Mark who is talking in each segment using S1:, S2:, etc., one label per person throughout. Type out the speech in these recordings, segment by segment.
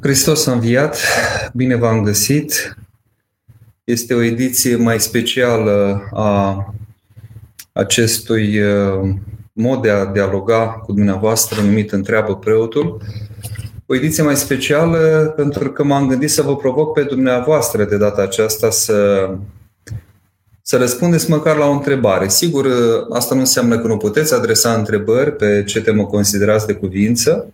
S1: Hristos a înviat, bine v-am găsit. Este o ediție mai specială a acestui uh, mod de a dialoga cu dumneavoastră numit Întreabă Preotul. O ediție mai specială pentru că m-am gândit să vă provoc pe dumneavoastră de data aceasta să, să răspundeți măcar la o întrebare. Sigur, uh, asta nu înseamnă că nu puteți adresa întrebări pe ce temă considerați de cuvință,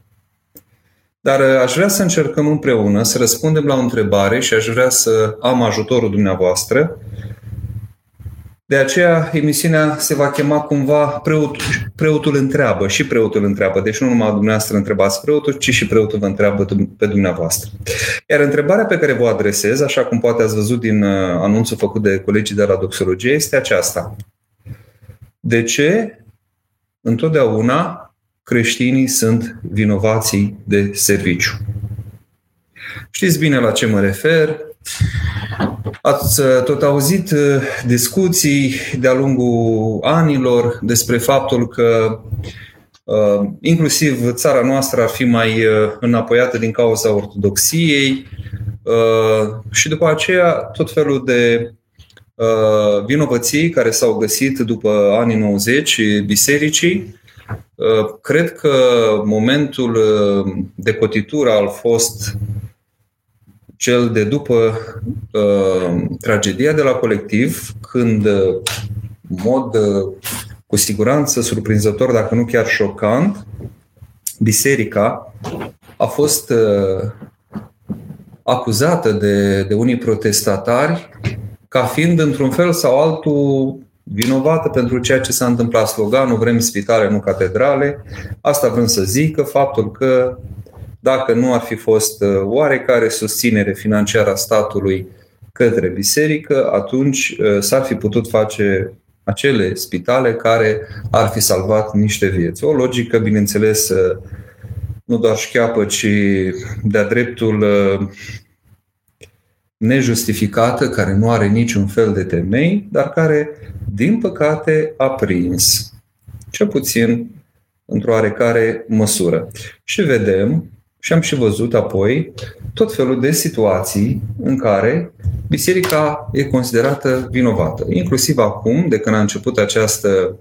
S1: dar uh, aș vrea să încercăm împreună să răspundem la o întrebare și aș vrea să am ajutorul dumneavoastră. De aceea, emisiunea se va chema cumva preotul, preotul întreabă și preotul întreabă. Deci nu numai dumneavoastră întrebați preotul, ci și preotul vă întreabă pe dumneavoastră. Iar întrebarea pe care vă adresez, așa cum poate ați văzut din uh, anunțul făcut de colegii de la Doxologie, este aceasta. De ce întotdeauna creștinii sunt vinovații de serviciu. Știți bine la ce mă refer. Ați uh, tot auzit uh, discuții de-a lungul anilor despre faptul că uh, inclusiv țara noastră ar fi mai înapoiată din cauza ortodoxiei și după aceea tot felul de vinovății care s-au găsit după anii 90 bisericii Uh, cred că momentul uh, de cotitură a fost cel de după uh, tragedia de la colectiv, când, în mod uh, cu siguranță surprinzător, dacă nu chiar șocant, biserica a fost uh, acuzată de, de unii protestatari ca fiind, într-un fel sau altul, vinovată pentru ceea ce s-a întâmplat. Sloganul vrem spitale, nu catedrale. Asta vrem să zică faptul că dacă nu ar fi fost uh, oarecare susținere financiară a statului către biserică, atunci uh, s-ar fi putut face acele spitale care ar fi salvat niște vieți. O logică, bineînțeles, uh, nu doar șcheapă, ci de-a dreptul nejustificată, care nu are niciun fel de temei, dar care, din păcate, a prins, cel puțin într-o oarecare măsură. Și vedem, și am și văzut apoi, tot felul de situații în care biserica e considerată vinovată. Inclusiv acum, de când a început această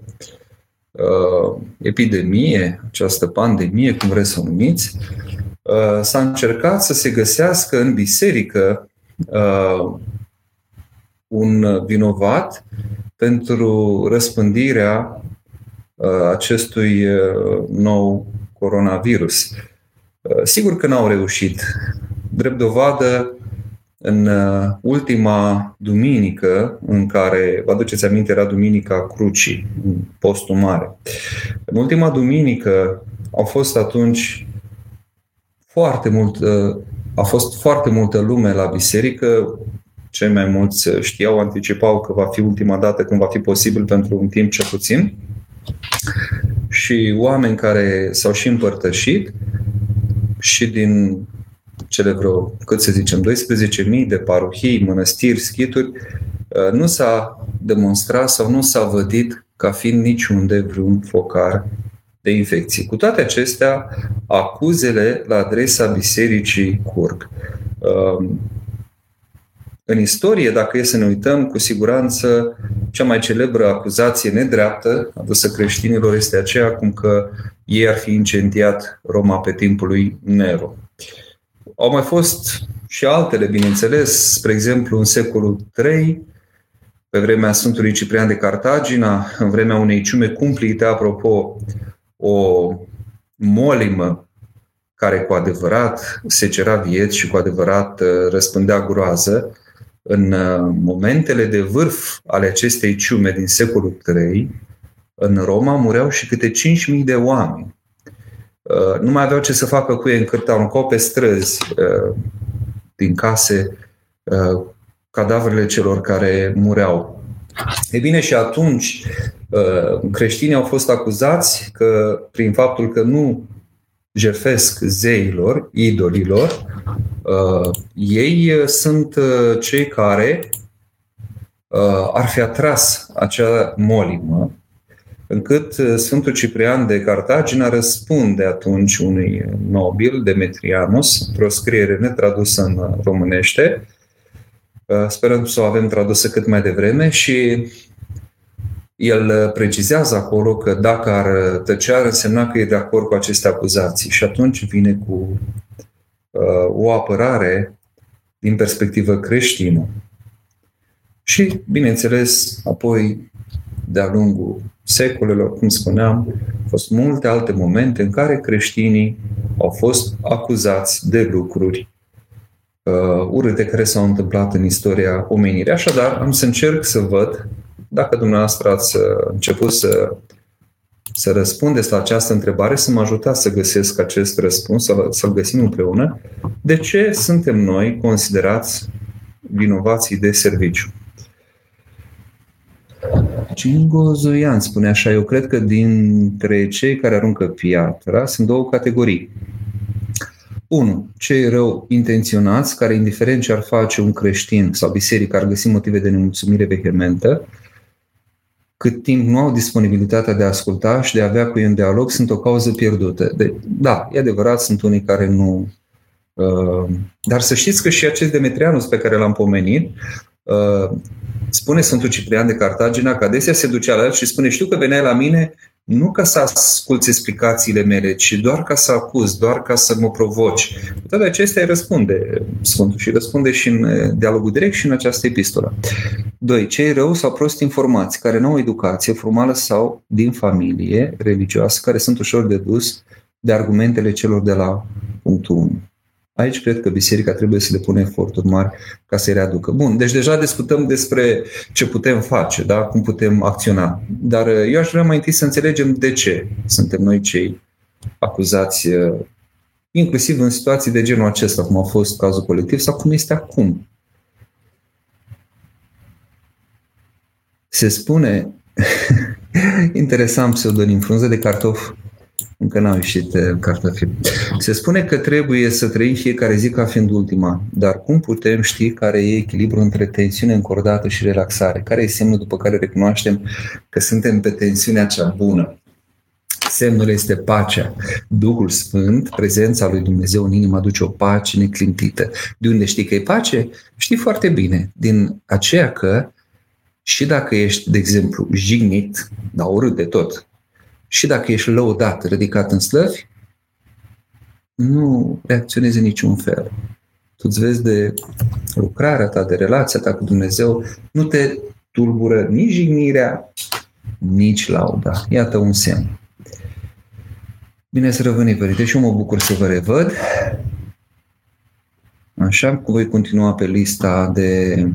S1: uh, epidemie, această pandemie, cum vreți să o numiți, uh, s-a încercat să se găsească în biserică uh, un vinovat pentru răspândirea uh, acestui uh, nou coronavirus. Uh, sigur că n-au reușit. Drept dovadă, în uh, ultima duminică, în care, vă aduceți aminte, era Duminica Crucii, postul mare. În ultima duminică au fost atunci foarte mult uh, a fost foarte multă lume la biserică, cei mai mulți știau, anticipau că va fi ultima dată când va fi posibil pentru un timp ce puțin. Și oameni care s-au și împărtășit și din cele vreo, cât să zicem, 12.000 de parohii, mănăstiri, schituri, nu s-a demonstrat sau nu s-a vădit ca fiind niciunde vreun focar de infecție. Cu toate acestea, acuzele la adresa bisericii curg. Um, în istorie, dacă e să ne uităm, cu siguranță cea mai celebră acuzație nedreaptă adusă creștinilor este aceea cum că ei ar fi incendiat Roma pe timpul lui Nero. Au mai fost și altele, bineînțeles, spre exemplu în secolul III, pe vremea Sfântului Ciprian de Cartagina, în vremea unei ciume cumplite, apropo, o molimă care cu adevărat se cera vieți și cu adevărat uh, răspândea groază, în uh, momentele de vârf ale acestei ciume din secolul III, în Roma mureau și câte 5.000 de oameni. Uh, nu mai aveau ce să facă cu ei încât aruncau pe străzi din case cadavrele celor care mureau. E bine, și atunci uh, creștinii au fost acuzați că prin faptul că nu jerfesc zeilor, idolilor, uh, ei sunt uh, cei care ar fi atras acea molimă încât uh, Sfântul Ciprian de Cartagina răspunde atunci unui nobil, Demetrianus, într-o scriere netradusă în românește, uh, sperăm să o avem tradusă cât mai devreme și el precizează acolo că dacă ar tăcea, ar însemna că e de acord cu aceste acuzații și atunci vine cu uh, o apărare din perspectivă creștină. Și, bineînțeles, apoi, de-a lungul secolelor, cum spuneam, au fost multe alte momente în care creștinii au fost acuzați de lucruri uh, urâte care s-au întâmplat în istoria omenirii. Așadar, am să încerc să văd dacă dumneavoastră ați uh, început să, să răspundeți la această întrebare, să mă ajutați să găsesc acest răspuns, să, să-l găsim împreună, de ce suntem noi considerați vinovații de serviciu? Cingo Zoian spune așa, eu cred că dintre cei care aruncă piatra sunt două categorii. Unu, Cei rău intenționați, care indiferent ce ar face un creștin sau biserică, ar găsi motive de nemulțumire vehementă, cât timp nu au disponibilitatea de a asculta și de a avea cu ei un dialog, sunt o cauză pierdută. De, da, e adevărat, sunt unii care nu... Uh, dar să știți că și acest Demetrianus pe care l-am pomenit, uh, spune Sfântul Ciprian de Cartagina că adesea se ducea la el și spune, știu că veneai la mine nu ca să asculți explicațiile mele, ci doar ca să acuz, doar ca să mă provoci. Cu toate acestea îi răspunde Sfântul și răspunde și în eh, dialogul direct și în această epistolă. Doi, Cei rău sau prost informați, care nu au educație formală sau din familie religioasă, care sunt ușor de dus de argumentele celor de la punctul 1. Aici cred că biserica trebuie să depune eforturi mari ca să-i readucă. Bun, deci deja discutăm despre ce putem face, da? cum putem acționa. Dar uh, eu aș vrea mai întâi să înțelegem de ce suntem noi cei acuzați, uh, inclusiv în situații de genul acesta, cum a fost cazul colectiv sau cum este acum. Se spune, interesant pseudonim, frunză de cartof încă n-au ieșit eh, cartofi. Se spune că trebuie să trăim fiecare zi ca fiind ultima, dar cum putem ști care e echilibru între tensiune încordată și relaxare? Care e semnul după care recunoaștem că suntem pe tensiunea cea bună? Semnul este pacea. Duhul Sfânt, prezența lui Dumnezeu în inimă, aduce o pace neclintită. De unde știi că e pace? Știi foarte bine. Din aceea că și dacă ești, de exemplu, jignit, dar urât de tot, și dacă ești lăudat, ridicat în slăvi, nu reacționezi în niciun fel. Tu îți vezi de lucrarea ta, de relația ta cu Dumnezeu, nu te tulbură nici jignirea, nici lauda. Iată un semn. Bine să revenim, Părinte, și eu mă bucur să vă revăd. Așa, voi continua pe lista de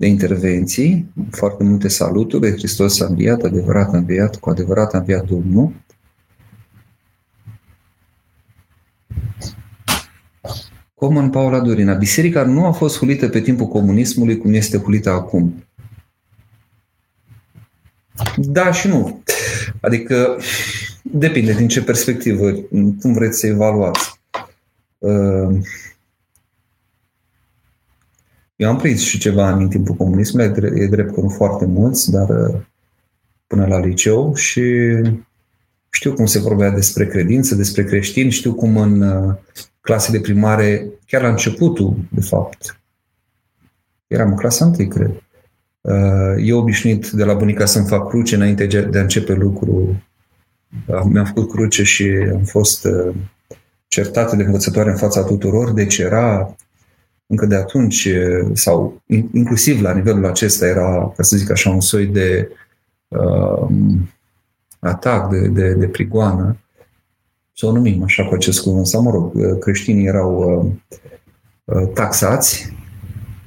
S1: de intervenții, foarte multe saluturi, Hristos a înviat, adevărat a înviat, cu adevărat a înviat Domnul. Coman Paula Dorina. Biserica nu a fost hulită pe timpul comunismului cum este hulită acum. Da și nu. Adică depinde din ce perspectivă, cum vreți să evaluați. Uh, eu am prins și ceva în timpul comunismului, e drept că nu foarte mulți, dar uh, până la liceu și știu cum se vorbea despre credință, despre creștini, știu cum în uh, clasele primare, chiar la începutul, de fapt, eram în clasa întâi, cred. Uh, eu obișnuit de la bunica să-mi fac cruce înainte de a începe lucru. Mi-am făcut cruce și am fost certat de învățătoare în fața tuturor, deci era încă de atunci, sau inclusiv la nivelul acesta era, ca să zic așa, un soi de uh, atac, de, de, de prigoană, să o numim așa cu acest cuvânt, sau mă rog, creștinii erau uh, taxați,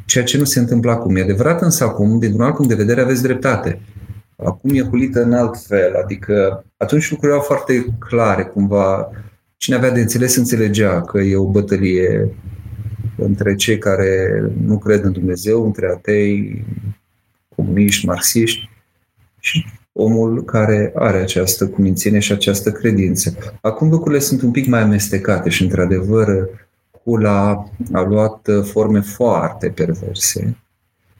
S1: ceea ce nu se întâmplă acum. E adevărat însă acum, dintr-un alt punct de vedere, aveți dreptate. Acum e hulită în alt fel, adică atunci lucrurile erau foarte clare, cumva, cine avea de înțeles înțelegea că e o bătălie între cei care nu cred în Dumnezeu, între atei, comuniști, marxiști și omul care are această cumințenie și această credință. Acum lucrurile sunt un pic mai amestecate și, într-adevăr, Hula a luat forme foarte perverse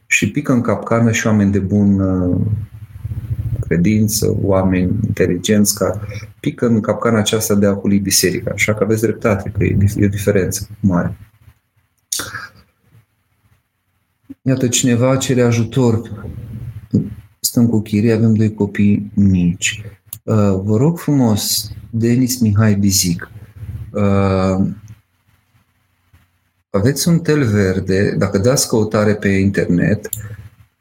S1: și pică în capcană și oameni de bun credință, oameni inteligenți care pică în capcana aceasta de a huli biserica. Așa că aveți dreptate, că e, e o diferență mare. Iată, cineva cere ajutor. Stăm cu chirie, avem doi copii mici. Uh, vă rog frumos, Denis Mihai Bizic, uh, aveți un tel verde, dacă dați căutare pe internet,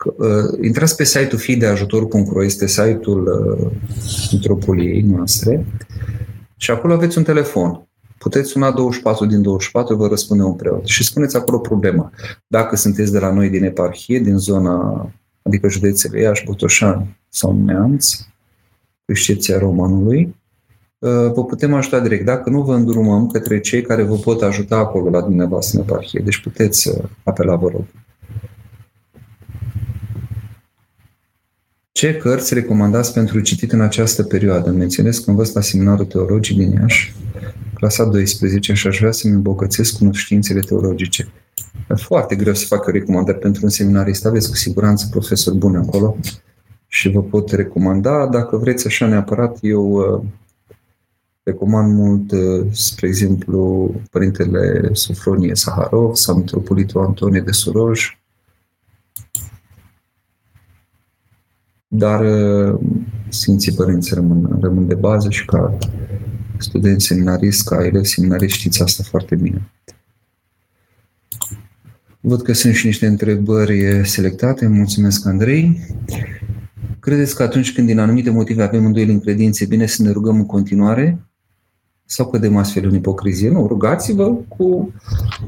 S1: uh, intrați pe site-ul fi de ajutor.ro, este site-ul uh, metropoliei noastre și acolo aveți un telefon. Puteți suna 24 din 24, vă răspunde un preot și spuneți acolo problema. Dacă sunteți de la noi din eparhie, din zona, adică județele Iași, Botoșani sau Neamț, cu excepția Romanului, Uh, vă putem ajuta direct. Dacă nu, vă îndrumăm către cei care vă pot ajuta acolo la dumneavoastră în eparhie. Deci puteți uh, apela, vă rog. Ce cărți recomandați pentru citit în această perioadă? Menționez că învăț la seminarul teologic din Iași, clasa 12, și aș vrea să-mi îmbogățesc cunoștințele teologice. E foarte greu să fac recomandări pentru un seminarist. Aveți cu siguranță profesori buni acolo și vă pot recomanda. Dacă vreți așa neapărat, eu uh, Recomand mult, uh, spre exemplu, Părintele Sofronie Saharov sau Metropolitul Antonie de Suroj. Dar uh, Sfinții Părinți rămân, rămân de bază și ca studenți seminarist, ca elevi seminarist, știți asta foarte bine. Văd că sunt și niște întrebări selectate. Mulțumesc, Andrei. Credeți că atunci când din anumite motive avem îndoieli în credințe, bine să ne rugăm în continuare? sau cădem astfel în ipocrizie. Nu, rugați-vă cu...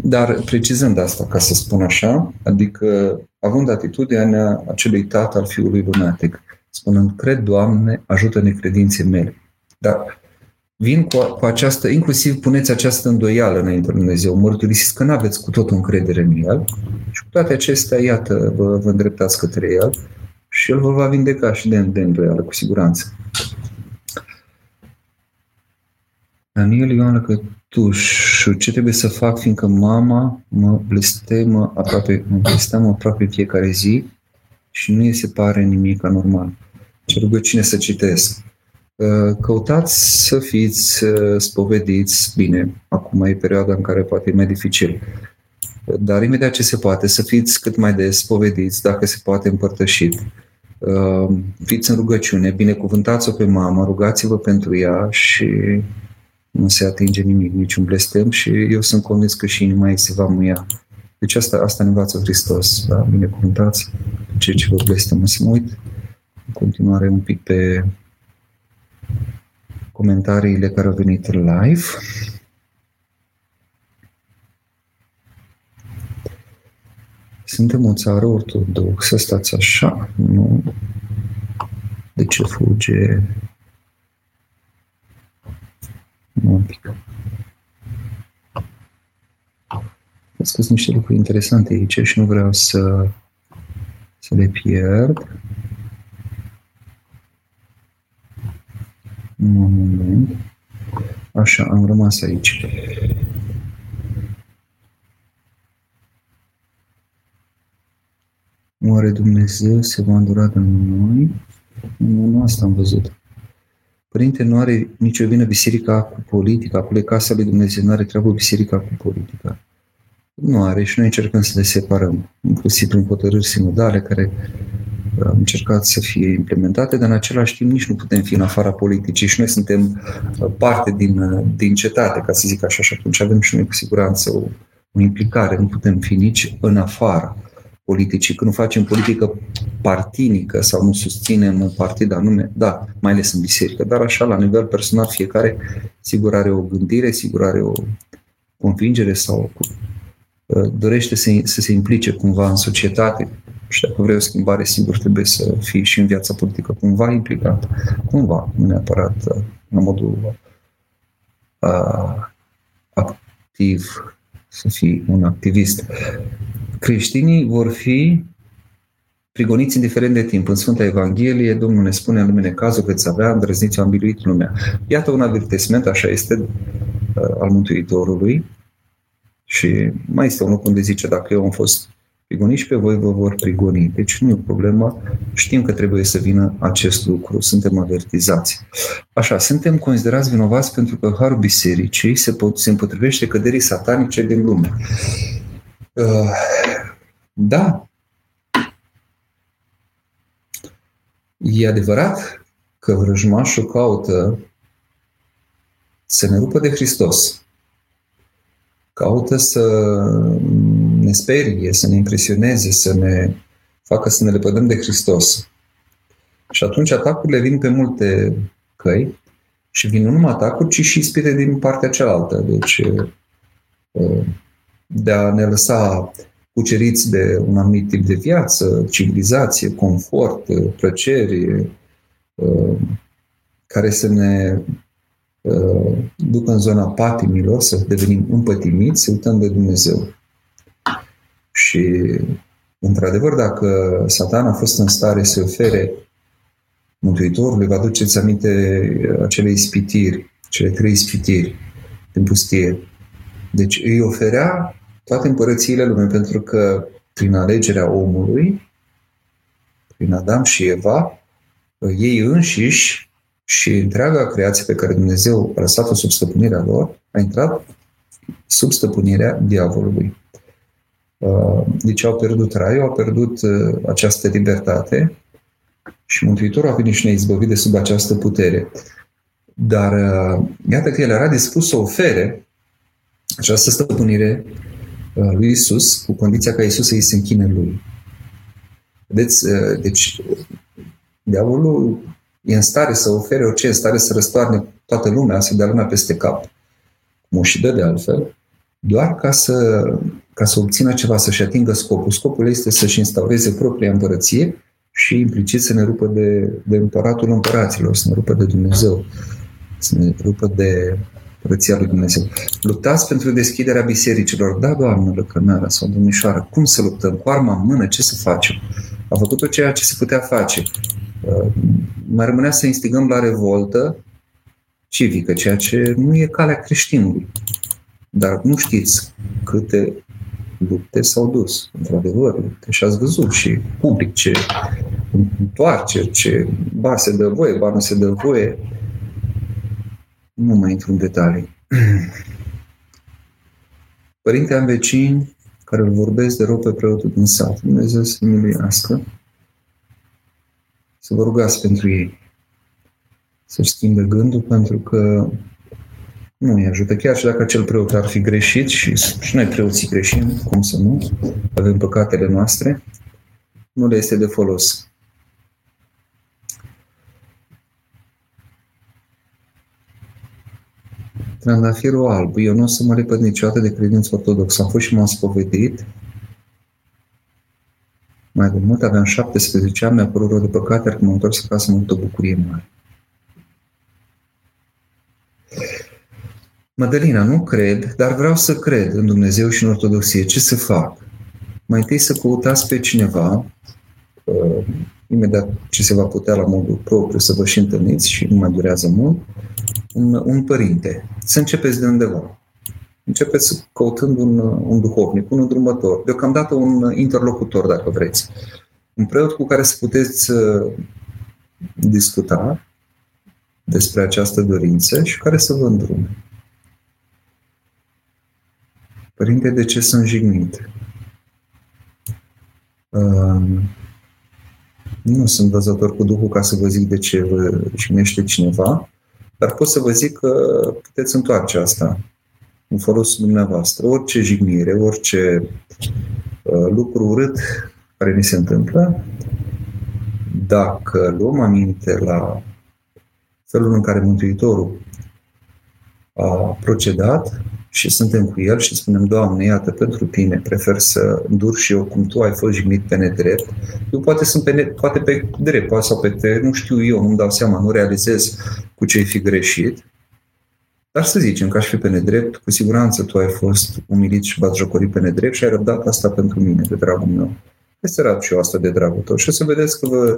S1: Dar precizând asta, ca să spun așa, adică având atitudinea acelui tată al fiului lunatic, spunând, cred, Doamne, ajută-ne credințe mele. Dar vin cu, cu această, inclusiv puneți această îndoială înainte lui Dumnezeu, mărturisiți că nu aveți cu totul încredere în El și cu toate acestea, iată, vă, vă îndreptați către El și El vă va vindeca și de, de îndoială, cu siguranță. Daniel Ioana Cătușu, ce trebuie să fac, fiindcă mama mă blestemă aproape, mă blestemă aproape fiecare zi și nu îi se pare nimic anormal. Ce rugăciune să citesc. Uh, căutați să fiți uh, spovediți bine. Acum e perioada în care poate e mai dificil. Dar imediat ce se poate, să fiți cât mai des spovediți, dacă se poate împărtășit. Uh, fiți în rugăciune, binecuvântați-o pe mama, rugați-vă pentru ea și nu se atinge nimic, niciun blestem și eu sunt convins că și inima ei se va muia. Deci asta, asta ne învață Hristos, da? binecuvântați ceea ce vă blestem. Să mă uit în continuare un pic pe comentariile care au venit live. Suntem o țară ortodoxă, stați așa, nu? De ce fuge un pic. Sunt niște lucruri interesante aici și nu vreau să, să le pierd. Un moment. Așa, am rămas aici. Oare Dumnezeu se va îndura de noi? Nu, nu asta am văzut. Părinte, nu are nicio vină biserica cu politica, acolo e casa lui Dumnezeu, nu are treabă biserica cu politica. Nu are și noi încercăm să le separăm, inclusiv prin hotărâri sinodale care am încercat să fie implementate, dar în același timp nici nu putem fi în afara politicii și noi suntem uh, parte din, uh, din cetate, ca să zic așa, și atunci avem și noi cu siguranță o, o implicare, nu putem fi nici în afara politicii, când nu facem politică partinică sau nu susținem un partid anume, da, mai ales în biserică, dar așa, la nivel personal, fiecare sigur are o gândire, sigur are o convingere sau uh, dorește să, să se implice cumva în societate și dacă vrei o schimbare, sigur trebuie să fii și în viața politică cumva implicat, cumva, nu neapărat uh, în modul uh, activ, să fii un activist creștinii vor fi prigoniți indiferent de timp. În Sfânta Evanghelie, Domnul ne spune în lumine cazul veți avea îndrăzniți am biruit lumea. Iată un avertisment, așa este, uh, al Mântuitorului. Și mai este un loc unde zice, dacă eu am fost prigoniți pe voi vă vor prigoni. Deci nu e o problemă, știm că trebuie să vină acest lucru, suntem avertizați. Așa, suntem considerați vinovați pentru că Harul Bisericii se, pot, se împotrivește căderii satanice din lume. Uh, da, e adevărat că vrăjmașul caută să ne rupă de Hristos. Caută să ne sperie, să ne impresioneze, să ne facă să ne lepădăm de Hristos. Și atunci atacurile vin pe multe căi și vin nu numai atacuri, ci și ispite din partea cealaltă. Deci, de a ne lăsa cuceriți de un anumit tip de viață, civilizație, confort, plăceri, care să ne ducă în zona patimilor, să devenim împătimiți, să uităm de Dumnezeu. Și, într-adevăr, dacă Satan a fost în stare să ofere Mântuitorului, vă aduceți aminte acele ispitiri, cele trei ispitiri din pustie. Deci îi oferea toate împărățiile lumii, pentru că prin alegerea omului, prin Adam și Eva, ei înșiși și întreaga creație pe care Dumnezeu a lăsat-o sub stăpânirea lor, a intrat sub stăpânirea diavolului. Uh, deci au pierdut raiul, au pierdut uh, această libertate și Mântuitorul a venit și ne-a izbăvit de sub această putere. Dar uh, iată că el era dispus să ofere această stăpânire lui Isus, cu condiția ca Isus să îi se închine lui. Vedeți? Deci, diavolul e în stare să ofere orice, în stare să răstoarne toată lumea, să dea lumea peste cap, cum o și dă de altfel, doar ca să, ca să obțină ceva, să-și atingă scopul. Scopul este să-și instaureze propria împărăție și implicit să ne rupă de, de împăratul împăraților, să ne rupă de Dumnezeu, să ne rupă de Răția lui Dumnezeu. Luptați pentru deschiderea bisericilor. Da, doamnă, lăcănara sau domnișoară, cum să luptăm? Cu arma în mână, ce să facem? A făcut tot ceea ce se putea face. Uh, mai rămânea să instigăm la revoltă civică, ceea ce nu e calea creștinului. Dar nu știți câte lupte s-au dus, într-adevăr, lupte. Și ați văzut și public ce întoarce, ce ba se dă voie, ba nu se dă voie. Nu mai intru în detalii. Părinte, am vecini care îl vorbesc de rău pe preotul din sat. Dumnezeu să miluiască să vă rugați pentru ei. Să-și schimbe gândul pentru că nu îi ajută. Chiar și dacă acel preot ar fi greșit și, și noi preoții greșim, cum să nu, avem păcatele noastre, nu le este de folos. Trandafirul alb. Eu nu o să mă repăd niciodată de credință ortodoxă. Am fost și m-am spovedit mai de mult, aveam 17 ani, mi-a părut rău de păcate, ar m-am întors acasă, am avut o bucurie mare. Madalina, nu cred, dar vreau să cred în Dumnezeu și în Ortodoxie. Ce să fac? Mai întâi să căutați pe cineva, uh, imediat ce se va putea la modul propriu să vă și întâlniți și nu mai durează mult, un, un părinte. Să începeți de undeva începeți căutând un, un duhovnic, un îndrumător, deocamdată un interlocutor, dacă vreți. Un preot cu care să puteți uh, discuta despre această dorință și care să vă îndrume. Părinte, de ce sunt jignit? Uh, nu sunt văzător cu Duhul ca să vă zic de ce vă jignește cineva, dar pot să vă zic că puteți întoarce asta în folosul dumneavoastră. Orice jignire, orice uh, lucru urât care ni se întâmplă, dacă luăm aminte la felul în care Mântuitorul a procedat și suntem cu El și spunem, Doamne, iată, pentru Tine prefer să îndur și eu cum Tu ai fost jignit pe nedrept. Eu poate sunt pe, ne, poate pe drept, poate sau pe te, nu știu eu, nu-mi dau seama, nu realizez cu ce ai fi greșit, dar să zicem că aș fi pe nedrept, cu siguranță tu ai fost umilit și jocorit pe nedrept și ai răbdat asta pentru mine, de dragul meu. Este rad și eu asta de dragul tău. Și o să vedeți că vă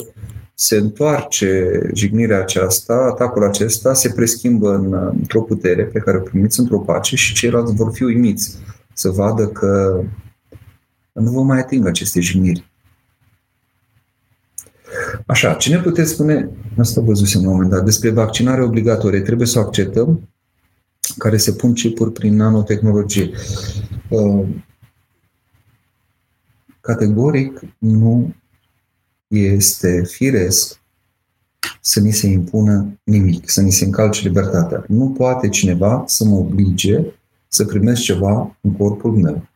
S1: se întoarce jignirea aceasta, atacul acesta se preschimbă în, într-o putere pe care o primiți într-o pace și ceilalți vor fi uimiți să vadă că nu vă mai ating aceste jigniri. Așa, ce ne puteți spune, asta văzusem la un moment dat, despre vaccinare obligatorie. Trebuie să o acceptăm, care se pun chipuri prin nanotehnologie. Uh, categoric nu este firesc să ni se impună nimic, să ni se încalce libertatea. Nu poate cineva să mă oblige să primesc ceva în corpul meu.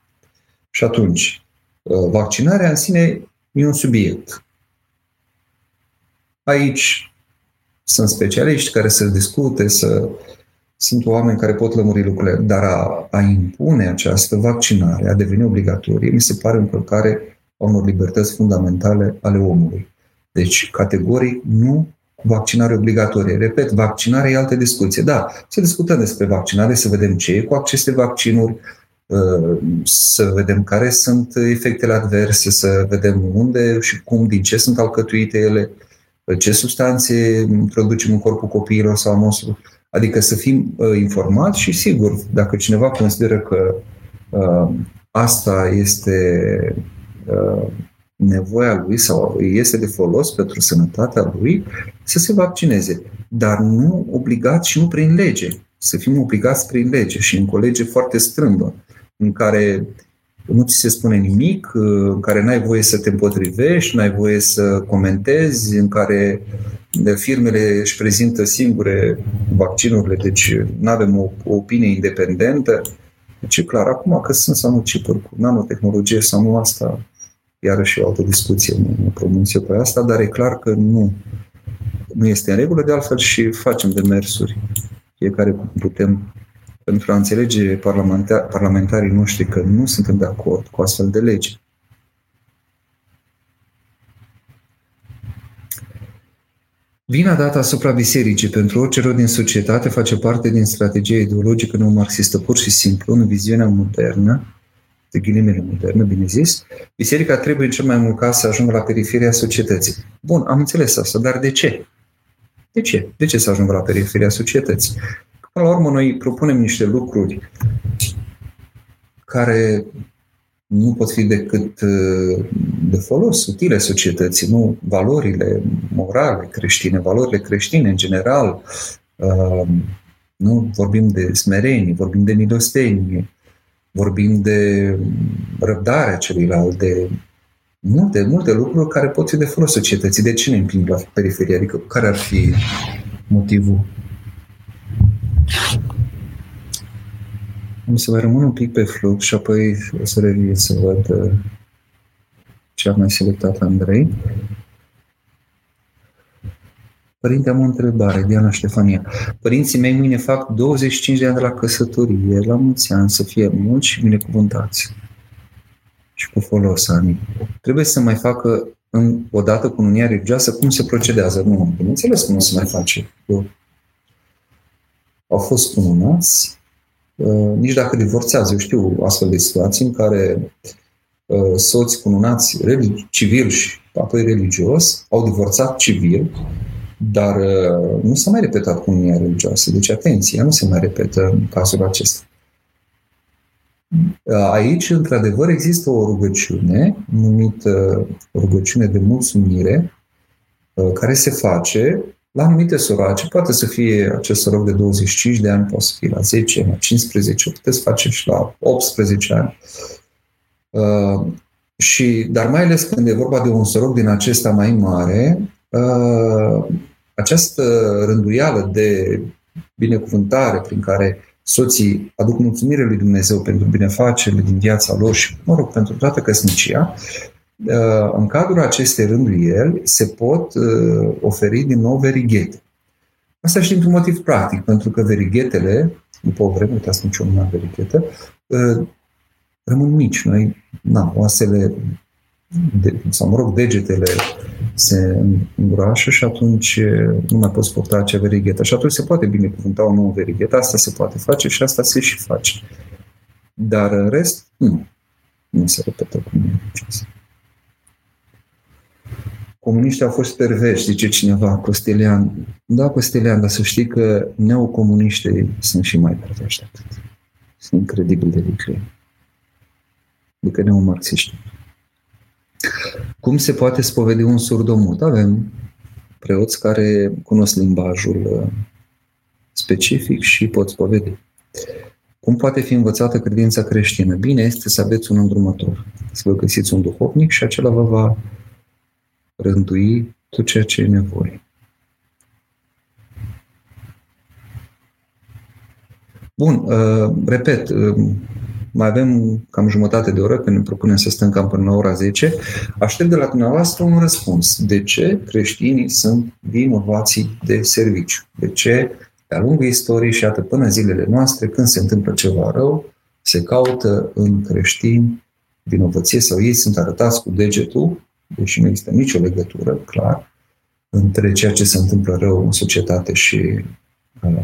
S1: Și atunci, uh, vaccinarea în sine e un subiect. Aici sunt specialiști care să discute, să sunt oameni care pot lămuri lucrurile, dar a, a impune această vaccinare, a deveni obligatorie, mi se pare o încălcare a unor libertăți fundamentale ale omului. Deci, categoric, nu vaccinare obligatorie. Repet, vaccinarea e altă discuție. Da, să discutăm despre vaccinare, să vedem ce e cu aceste vaccinuri, uh, să vedem care sunt efectele adverse, să vedem unde și cum, din ce sunt alcătuite ele, ce substanțe introducem în corpul copiilor sau al nostru. Adică să fim uh, informați și sigur, dacă cineva consideră că uh, asta este nevoia lui sau este de folos pentru sănătatea lui, să se vaccineze. Dar nu obligat și nu prin lege. Să fim obligați prin lege și în o lege foarte strâmbă, în care nu ți se spune nimic, în care n-ai voie să te împotrivești, n-ai voie să comentezi, în care firmele își prezintă singure vaccinurile, deci nu avem o, o opinie independentă. Deci, clar, acum că sunt sau nu chipuri cu nanotehnologie sau nu, asta iarăși o altă discuție, nu pronunț eu pe asta, dar e clar că nu, nu este în regulă, de altfel și facem demersuri, fiecare putem, pentru a înțelege parlamentarii noștri că nu suntem de acord cu astfel de lege. Vina dată asupra bisericii pentru orice rod din societate face parte din strategia ideologică neomarxistă, pur și simplu, în viziunea modernă, de ghilimele moderne, bine zis, biserica trebuie în cel mai mult caz să ajungă la periferia societății. Bun, am înțeles asta, dar de ce? De ce? De ce să ajungă la periferia societății? Până la urmă, noi propunem niște lucruri care nu pot fi decât uh, de folos, utile societății, nu valorile morale creștine, valorile creștine în general. Uh, nu vorbim de smerenie, vorbim de milostenie, vorbim de răbdarea celuilalt, de multe, multe lucruri care pot fi de folos societății. De ce ne împing la periferie? Adică care ar fi motivul? Am să mai rămân un pic pe flux și apoi o să revin să văd uh, ce a mai selectat Andrei. Părinte, am o întrebare, Diana Ștefania. Părinții mei mâine fac 25 de ani de la căsătorie, la mulți ani, să fie mulți și binecuvântați. Și cu folos, ani. Trebuie să mai facă în, odată cu unia religioasă cum se procedează. Nu, bineînțeles cum nu se mai face. Eu. Au fost cununați, uh, nici dacă divorțează, eu știu astfel de situații în care uh, soți cununați civil și apoi religios au divorțat civil dar uh, nu s-a mai repetat cu unia religioasă. Deci, atenție, nu se mai repetă în cazul acesta. Uh, aici, într-adevăr, există o rugăciune numită rugăciune de mulțumire uh, care se face la anumite soroace. Poate să fie acest soroc de 25 de ani, poate să fie la 10, la 15, puteți face și la 18 ani. Uh, și, dar mai ales când e vorba de un soroc din acesta mai mare, uh, această rânduială de binecuvântare prin care soții aduc mulțumire lui Dumnezeu pentru binefacerile din viața lor și, mă rog, pentru toată căsnicia, uh, în cadrul acestei rânduieli se pot uh, oferi din nou verighete. Asta și dintr-un motiv practic, pentru că verighetele, după o vreme, uitați niciuna verighetă, uh, rămân mici. Noi, na, oasele de, sau mă rog, degetele se îngroașă și atunci nu mai poți purta acea verighetă. Și atunci se poate binecuvânta o nouă verighetă, asta se poate face și asta se și face. Dar în rest, nu. Nu se repetă cum e Comuniștii au fost perversi, zice cineva, Costelian. Da, Costelian, dar să știi că neocomuniștii sunt și mai perversi atât. Sunt incredibil de vicleni adică neomarxiști. Cum se poate spovedi un surdomut? Avem preoți care cunosc limbajul uh, specific și pot spovedi. Cum poate fi învățată credința creștină? Bine este să aveți un îndrumător, să vă găsiți un duhovnic și acela vă va rândui tot ceea ce e nevoie. Bun, uh, repet, uh, mai avem cam jumătate de oră când ne propunem să stăm cam până la ora 10. Aștept de la dumneavoastră un răspuns. De ce creștinii sunt vinovații de serviciu? De ce, de-a lungul istoriei și atât până zilele noastre, când se întâmplă ceva rău, se caută în creștini vinovăție sau ei sunt arătați cu degetul, deși nu există nicio legătură, clar, între ceea ce se întâmplă rău în societate și uh,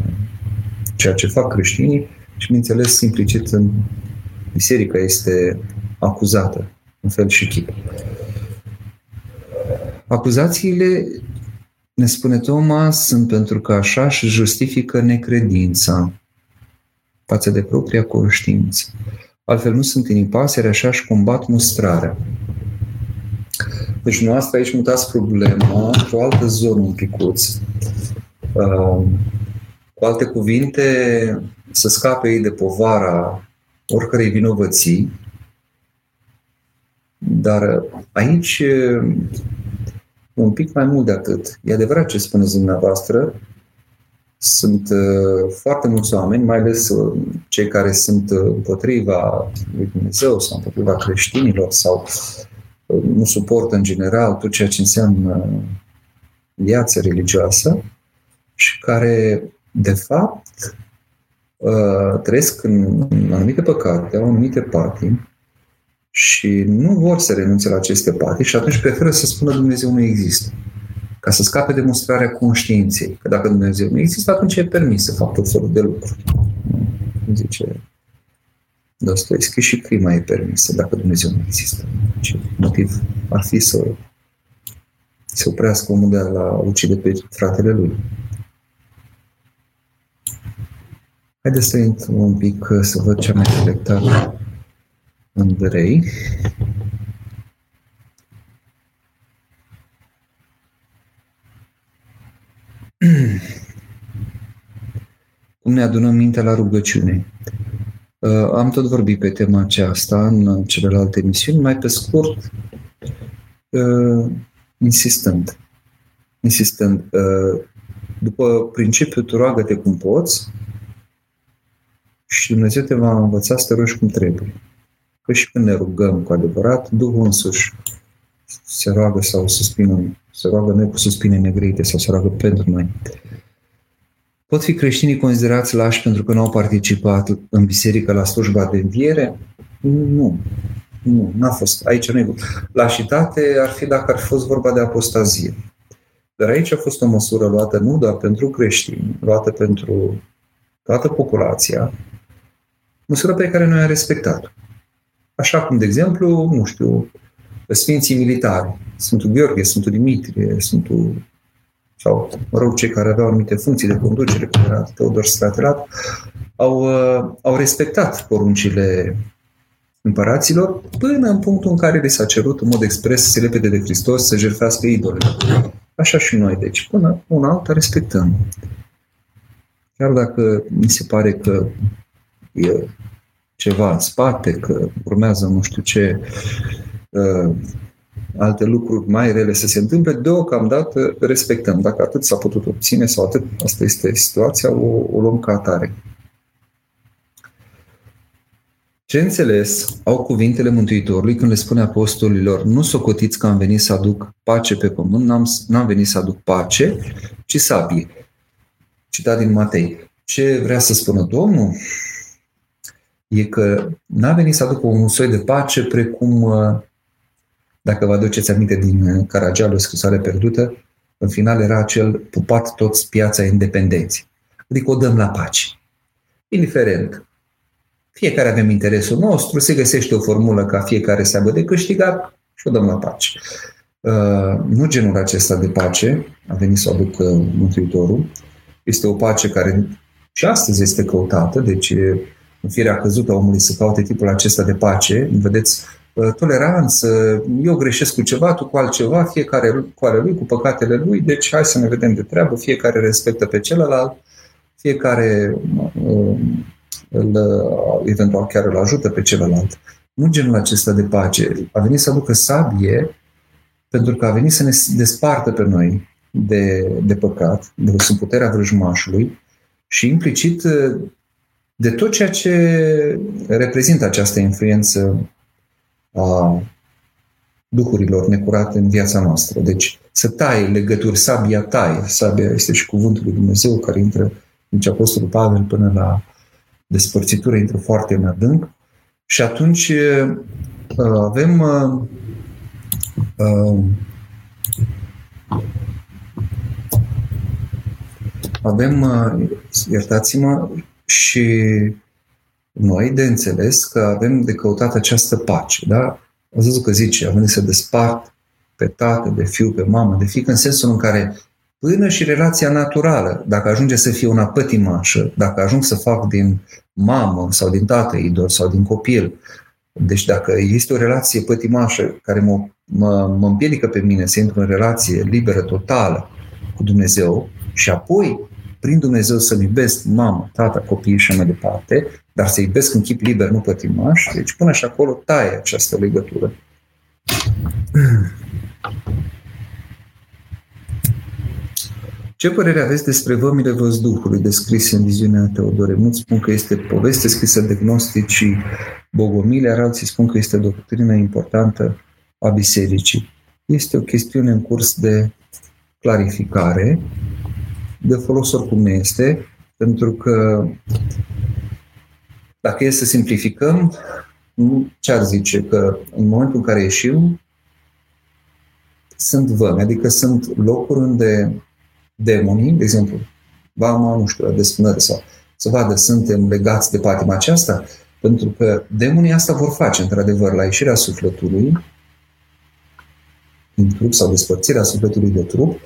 S1: ceea ce fac creștinii și, bineînțeles, implicit în biserica este acuzată în fel și chip. Acuzațiile, ne spune Thomas, sunt pentru că așa își justifică necredința față de propria conștiință. Altfel nu sunt în pasăre, așa și combat mustrarea. Deci noastră aici mutați problema într-o altă zonă un picuț. Uh, cu alte cuvinte, să scape ei de povara oricărei vinovății, dar aici un pic mai mult de atât. E adevărat ce spuneți dumneavoastră, sunt uh, foarte mulți oameni, mai ales uh, cei care sunt uh, împotriva lui Dumnezeu sau împotriva creștinilor sau nu suportă în general tot ceea ce înseamnă viața religioasă și care, de fapt, trăiesc în anumite păcate, au anumite patimi și nu vor să renunțe la aceste patimi și atunci preferă să spună Dumnezeu nu există ca să scape de demonstrarea conștiinței. Că dacă Dumnezeu nu există, atunci e permis să fac tot felul de lucruri. Cum zice Dostoevski, și crima e permisă dacă Dumnezeu nu există. Ce motiv ar fi să se oprească omul de la ucide pe fratele lui. Haideți să intru un pic să văd ce am mai selectat Andrei. Cum ne adunăm mintea la rugăciune? Uh, am tot vorbit pe tema aceasta în celelalte emisiuni, mai pe scurt, uh, insistând. Insistând. Uh, după principiul tu roagă-te cum poți și Dumnezeu te va învăța să te rogi cum trebuie. Că și când ne rugăm cu adevărat, Duhul însuși se roagă sau suspină, se roagă noi cu suspine negrite sau se roagă pentru noi. Pot fi creștinii considerați lași pentru că nu au participat în biserică la slujba de înviere? Nu. Nu, n-a fost. Aici nu e. Lașitate ar fi dacă ar fi fost vorba de apostazie. Dar aici a fost o măsură luată nu doar pentru creștini, luată pentru toată populația, măsură pe care noi am respectat-o. Așa cum, de exemplu, nu știu, Sfinții militari, Sfântul Gheorghe, Sfântul Dimitrie, Sfântul sau, mă rog, cei care aveau anumite funcții de conducere, cum era Teodor Stratelat, au, uh, au respectat poruncile împăraților până în punctul în care li s-a cerut în mod expres să se lepede de Hristos, să jertfească idolele. Așa și noi, deci, până una alta respectăm. Chiar dacă mi se pare că e ceva în spate, că urmează nu știu ce uh, alte lucruri mai rele să se întâmple, deocamdată respectăm. Dacă atât s-a putut obține sau atât, asta este situația, o, o luăm ca atare. Ce înțeles au cuvintele Mântuitorului când le spune apostolilor, nu socotiți că am venit să aduc pace pe pământ, n-am, n-am venit să aduc pace, ci sabie. Citat din Matei. Ce vrea să spună Domnul? E că n-a venit să aducă un soi de pace precum uh, dacă vă aduceți aminte din uh, Caragialul, scrisoare pierdută, în final era acel pupat toți piața independenței. Adică o dăm la pace. Indiferent. Fiecare avem interesul nostru, se găsește o formulă ca fiecare să aibă de câștigat și o dăm la pace. Uh, nu genul acesta de pace a venit să o aducă Mântuitorul. Este o pace care și astăzi este căutată, deci în firea căzută a omului să caute tipul acesta de pace. Vedeți, uh, toleranță, eu greșesc cu ceva, tu cu altceva, fiecare cu ale lui, cu păcatele lui, deci hai să ne vedem de treabă, fiecare respectă pe celălalt, fiecare uh, îl, eventual chiar îl ajută pe celălalt. Nu genul acesta de pace. A venit să aducă sabie pentru că a venit să ne despartă pe noi de, de păcat, de sub puterea vrăjmașului și implicit de tot ceea ce reprezintă această influență a duhurilor necurate în viața noastră. Deci să taie legături, sabia taie. Sabia este și cuvântul lui Dumnezeu care intră în Apostolul Pavel până la despărțitură, intră foarte în adânc. Și atunci avem avem, iertați-mă, și noi de înțeles că avem de căutat această pace. Da? Ați văzut că zice, avem să despart pe tată, de fiu, pe mamă, de fică, în sensul în care până și relația naturală, dacă ajunge să fie una pătimașă, dacă ajung să fac din mamă sau din tată idol sau din copil, deci dacă este o relație pătimașă care mă, mă, mă împiedică pe mine să intru în relație liberă, totală cu Dumnezeu și apoi prin Dumnezeu să-L iubesc mama, tata, copiii și mai departe, dar să iubesc în chip liber, nu pătimaș, deci până și acolo taie această legătură. Ce părere aveți despre vămile văzduhului descrise în viziunea Teodore? Mulți spun că este poveste scrisă de gnosticii bogomile, alții spun că este doctrină importantă a bisericii. Este o chestiune în curs de clarificare de folos oricum nu este, pentru că dacă e să simplificăm, ce ar zice? Că în momentul în care ieșim, sunt vămi, adică sunt locuri unde demonii, de exemplu, vama, nu știu, despunere sau să vadă, suntem legați de patima aceasta, pentru că demonii asta vor face, într-adevăr, la ieșirea sufletului din trup sau despărțirea sufletului de trup,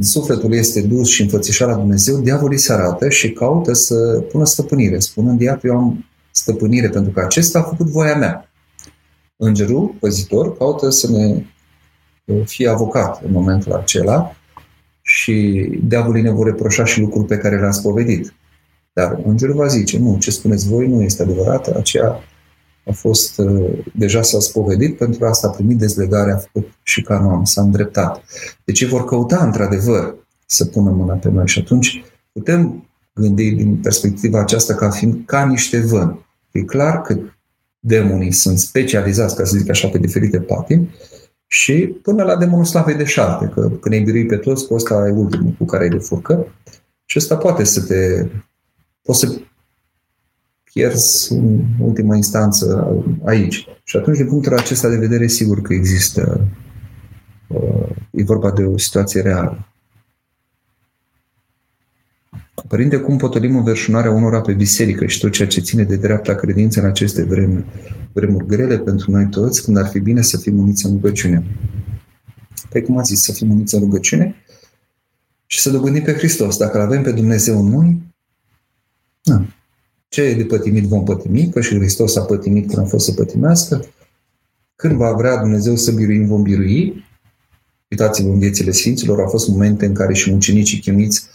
S1: sufletul este dus și înfățișat la Dumnezeu, diavolii se arată și caută să pună stăpânire, spunând, iată, eu am stăpânire pentru că acesta a făcut voia mea. Îngerul, păzitor, caută să ne fie avocat în momentul acela și diavolii ne vor reproșa și lucruri pe care le-ați povedit. Dar îngerul va zice, nu, ce spuneți voi nu este adevărat, aceea a fost, uh, deja s-a spovedit, pentru asta a primit dezlegarea, a făcut și canon, s-a îndreptat. Deci ei vor căuta, într-adevăr, să pună mâna pe noi și atunci putem gândi din perspectiva aceasta ca fiind ca niște vân. E clar că demonii sunt specializați, ca să zic așa, pe diferite patini și până la demonul slavei de șarte, că când ai birui pe toți, cu ăsta e ultimul cu care ai de furcă și ăsta poate să te... poți să pierzi în ultima instanță aici. Și atunci, din punctul acesta de vedere, sigur că există, uh, e vorba de o situație reală. Părinte, cum potolim înverșunarea unora pe biserică și tot ceea ce ține de dreapta credință în aceste vremuri, vremuri grele pentru noi toți, când ar fi bine să fim uniți în rugăciune? Păi cum ați zis, să fim uniți în rugăciune și să dobândim pe Hristos. Dacă îl avem pe Dumnezeu în noi, na, ce e de pătimit vom pătimi, că și Hristos a pătimit când a fost să pătimească. Când va vrea Dumnezeu să biruim, vom birui. Uitați-vă în viețile Sfinților, au fost momente în care și mucenicii chemiți,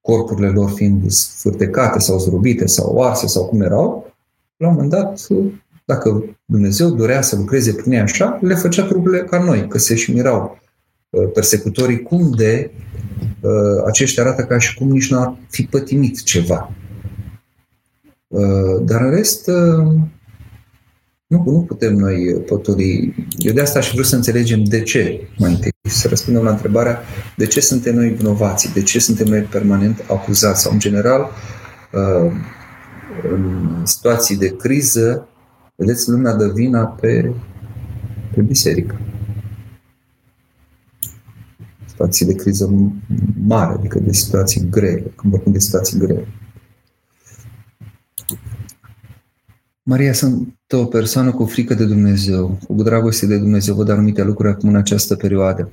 S1: corpurile lor fiind sfârtecate sau zdrobite sau arse sau cum erau, la un moment dat, dacă Dumnezeu dorea să lucreze prin ei așa, le făcea trupurile ca noi, că se și mirau uh, persecutorii cum de uh, aceștia arată ca și cum nici nu ar fi pătimit ceva. Uh, dar în rest, uh, nu, nu putem noi potoli. Eu de asta aș vrea să înțelegem de ce mai întâi. Să răspundem la întrebarea de ce suntem noi vinovați, de ce suntem noi permanent acuzați sau în general uh, în situații de criză, vedeți, lumea dă vina pe, pe biserică. Situații de criză mare, adică de situații grele, când vorbim de situații grele. Maria, sunt o persoană cu frică de Dumnezeu, cu dragoste de Dumnezeu, văd anumite lucruri acum în această perioadă.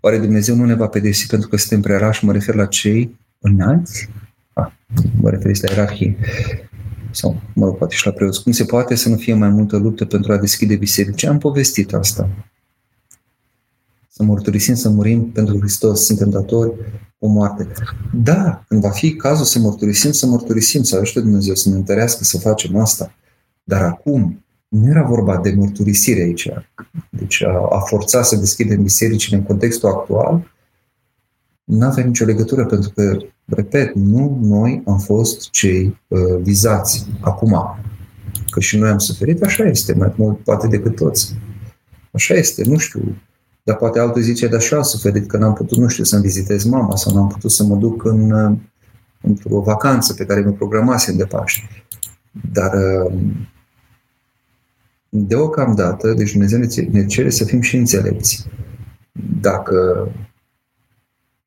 S1: Oare Dumnezeu nu ne va pedepsi pentru că suntem prearași? Mă refer la cei înalți? Ah, Mă referiți la ierarhie sau, mă rog, poate și la preoți. Cum se poate să nu fie mai multă luptă pentru a deschide biserici? Am povestit asta. Să mărturisim, să murim pentru Hristos, suntem datori o moarte. Da, când va fi cazul să mărturisim, să mărturisim, să ajute Dumnezeu să ne întărească să facem asta. Dar acum, nu era vorba de mărturisire aici. Deci a, a forța să deschidem bisericile în contextul actual nu avea nicio legătură, pentru că, repet, nu noi am fost cei uh, vizați acum. Că și noi am suferit, așa este, mai mult poate decât toți. Așa este, nu știu. Dar poate altul zice, dar și eu am suferit că n-am putut, nu știu, să-mi vizitez mama sau n-am putut să mă duc în, uh, într-o vacanță pe care mi-o programasem de Paște. Dar uh, deocamdată, deci Dumnezeu ne cere să fim și înțelepți. Dacă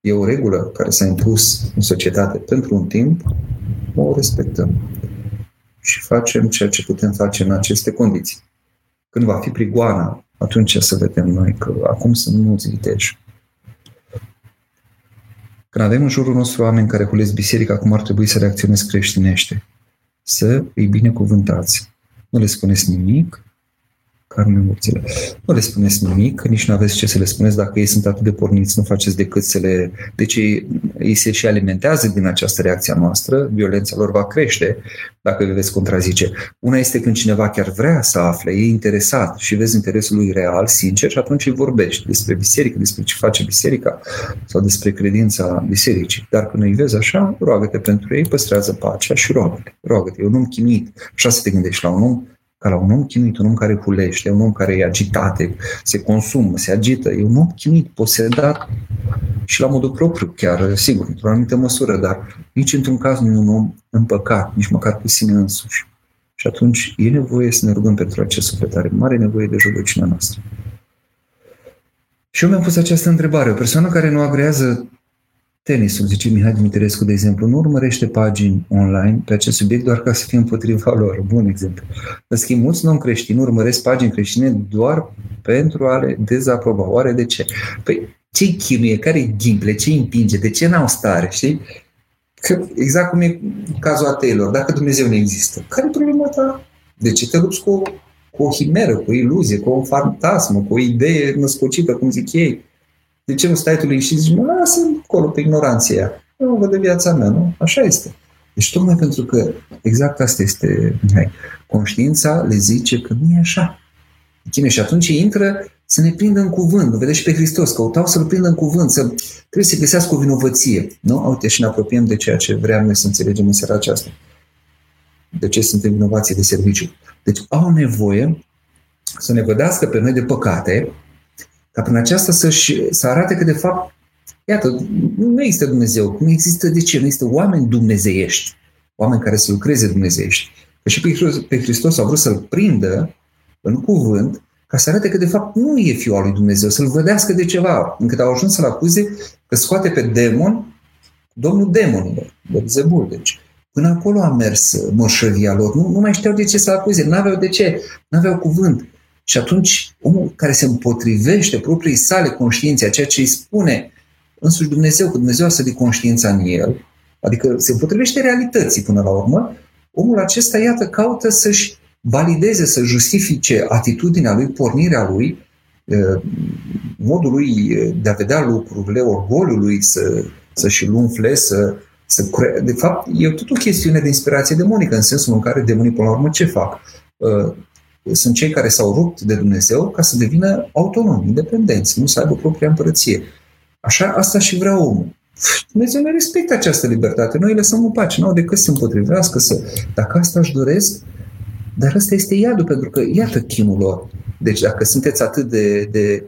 S1: e o regulă care s-a impus în societate pentru un timp, o respectăm și facem ceea ce putem face în aceste condiții. Când va fi prigoana, atunci să vedem noi că acum sunt mulți viteji. Când avem în jurul nostru oameni care hulesc biserica, cum ar trebui să reacționezi creștinește? Să îi binecuvântați. Nu le spuneți nimic, carne morțile. Nu le spuneți nimic, nici nu aveți ce să le spuneți dacă ei sunt atât de porniți, nu faceți decât să le... Deci ei, ei se și alimentează din această reacție a noastră, violența lor va crește dacă le veți contrazice. Una este când cineva chiar vrea să afle, e interesat și vezi interesul lui real, sincer, și atunci îi vorbești despre biserică, despre ce face biserica sau despre credința bisericii. Dar când îi vezi așa, roagă-te pentru ei, păstrează pacea și roagă-te. Roagă-te. E un om chinuit. Așa să te gândești la un om ca la un om chinuit, un om care hulește, un om care e agitat, se consumă, se agită, e un om chinuit, posedat și la modul propriu, chiar, sigur, într-o anumită măsură, dar nici într-un caz nu e un om împăcat, nici măcar cu sine însuși. Și atunci e nevoie să ne rugăm pentru acest suflet, are mare nevoie de rugăciunea noastră. Și eu mi-am pus această întrebare. O persoană care nu agrează Tenisul, zice Mihai Dimitrescu, de exemplu, nu urmărește pagini online pe acest subiect doar ca să fie împotriva lor. Bun exemplu. În schimb, mulți non-creștini urmăresc pagini creștine doar pentru a le dezaproba. Oare de ce? Păi, ce chinuie? Care ghimple? Ce împinge? De ce n-au stare? Știi? Că exact cum e cazul ateilor. Dacă Dumnezeu nu există, care e problema ta? De ce te lupți cu, cu o himeră, cu o iluzie, cu o fantasmă, cu o idee născocită, cum zic ei? De ce nu stai tu și zici, mă lasă acolo pe ignoranție ea. Eu văd de viața mea, nu? Așa este. Deci tocmai pentru că exact asta este, Mihai, conștiința le zice că nu e așa. Chine și atunci intră să ne prindă în cuvânt. Nu vedeți și pe Hristos, căutau să-L prindă în cuvânt, să trebuie să găsească o vinovăție. Nu? Uite și ne apropiem de ceea ce vreau noi să înțelegem în seara aceasta. De ce suntem vinovații de serviciu. Deci au nevoie să ne vădească pe noi de păcate, ca prin aceasta să, să arate că, de fapt, iată, nu există Dumnezeu. Nu există de ce? Nu există oameni dumnezeiești. Oameni care să lucreze dumnezeiești. Că și pe Hristos, pe Hristos a vrut să-L prindă în cuvânt ca să arate că de fapt nu e Fiul al lui Dumnezeu, să-L vădească de ceva, încât au ajuns să-L acuze că scoate pe demon, domnul demonilor, Belzebul, deci. Până acolo a mers moșăvia lor. Nu, nu mai știau de ce să acuze, nu aveau de ce, nu aveau cuvânt. Și atunci, omul care se împotrivește propriei sale conștiințe, a ceea ce îi spune însuși Dumnezeu, că Dumnezeu să de conștiința în el, adică se împotrivește realității până la urmă, omul acesta, iată, caută să-și valideze, să justifice atitudinea lui, pornirea lui, modul lui de a vedea lucrurile, orgoliul lui să, să-și umfle, să, să cre... De fapt, e tot o chestiune de inspirație demonică, în sensul în care demonii, până la urmă, ce fac? Sunt cei care s-au rupt de Dumnezeu ca să devină autonomi, independenți, nu să aibă propria împărăție. Așa, asta și vrea omul. Dumnezeu ne respectă această libertate. Noi lăsăm în pace. Nu au decât să împotrivească, să... Dacă asta își doresc, dar ăsta este iadul, pentru că iată chinul lor. Deci dacă sunteți atât de, de,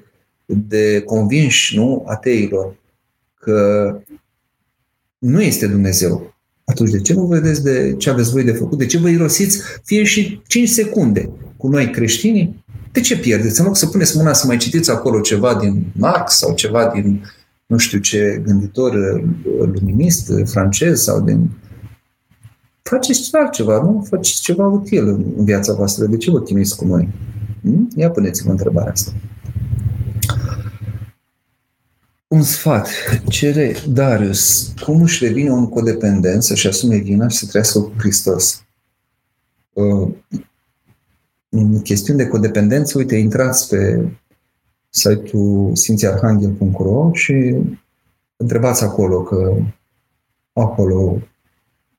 S1: de convinși, nu, ateilor, că nu este Dumnezeu, atunci de ce nu vedeți de ce aveți voi de făcut? De ce vă irosiți fie și 5 secunde cu noi creștinii? De ce pierdeți? În loc să puneți mâna să mai citiți acolo ceva din Marx sau ceva din nu știu ce gânditor uh, luminist uh, francez sau din... Faceți altceva, nu? Faceți ceva util în viața voastră. De ce vă chinuiți cu noi? Hmm? Ia puneți-vă întrebarea asta. Un sfat. Cere Darius cum își revine un codependent să-și asume vina și să trăiască cu Hristos. Uh, în chestiuni de codependență, uite, intrați pe site-ul sfințiarhanghel.ro și întrebați acolo că acolo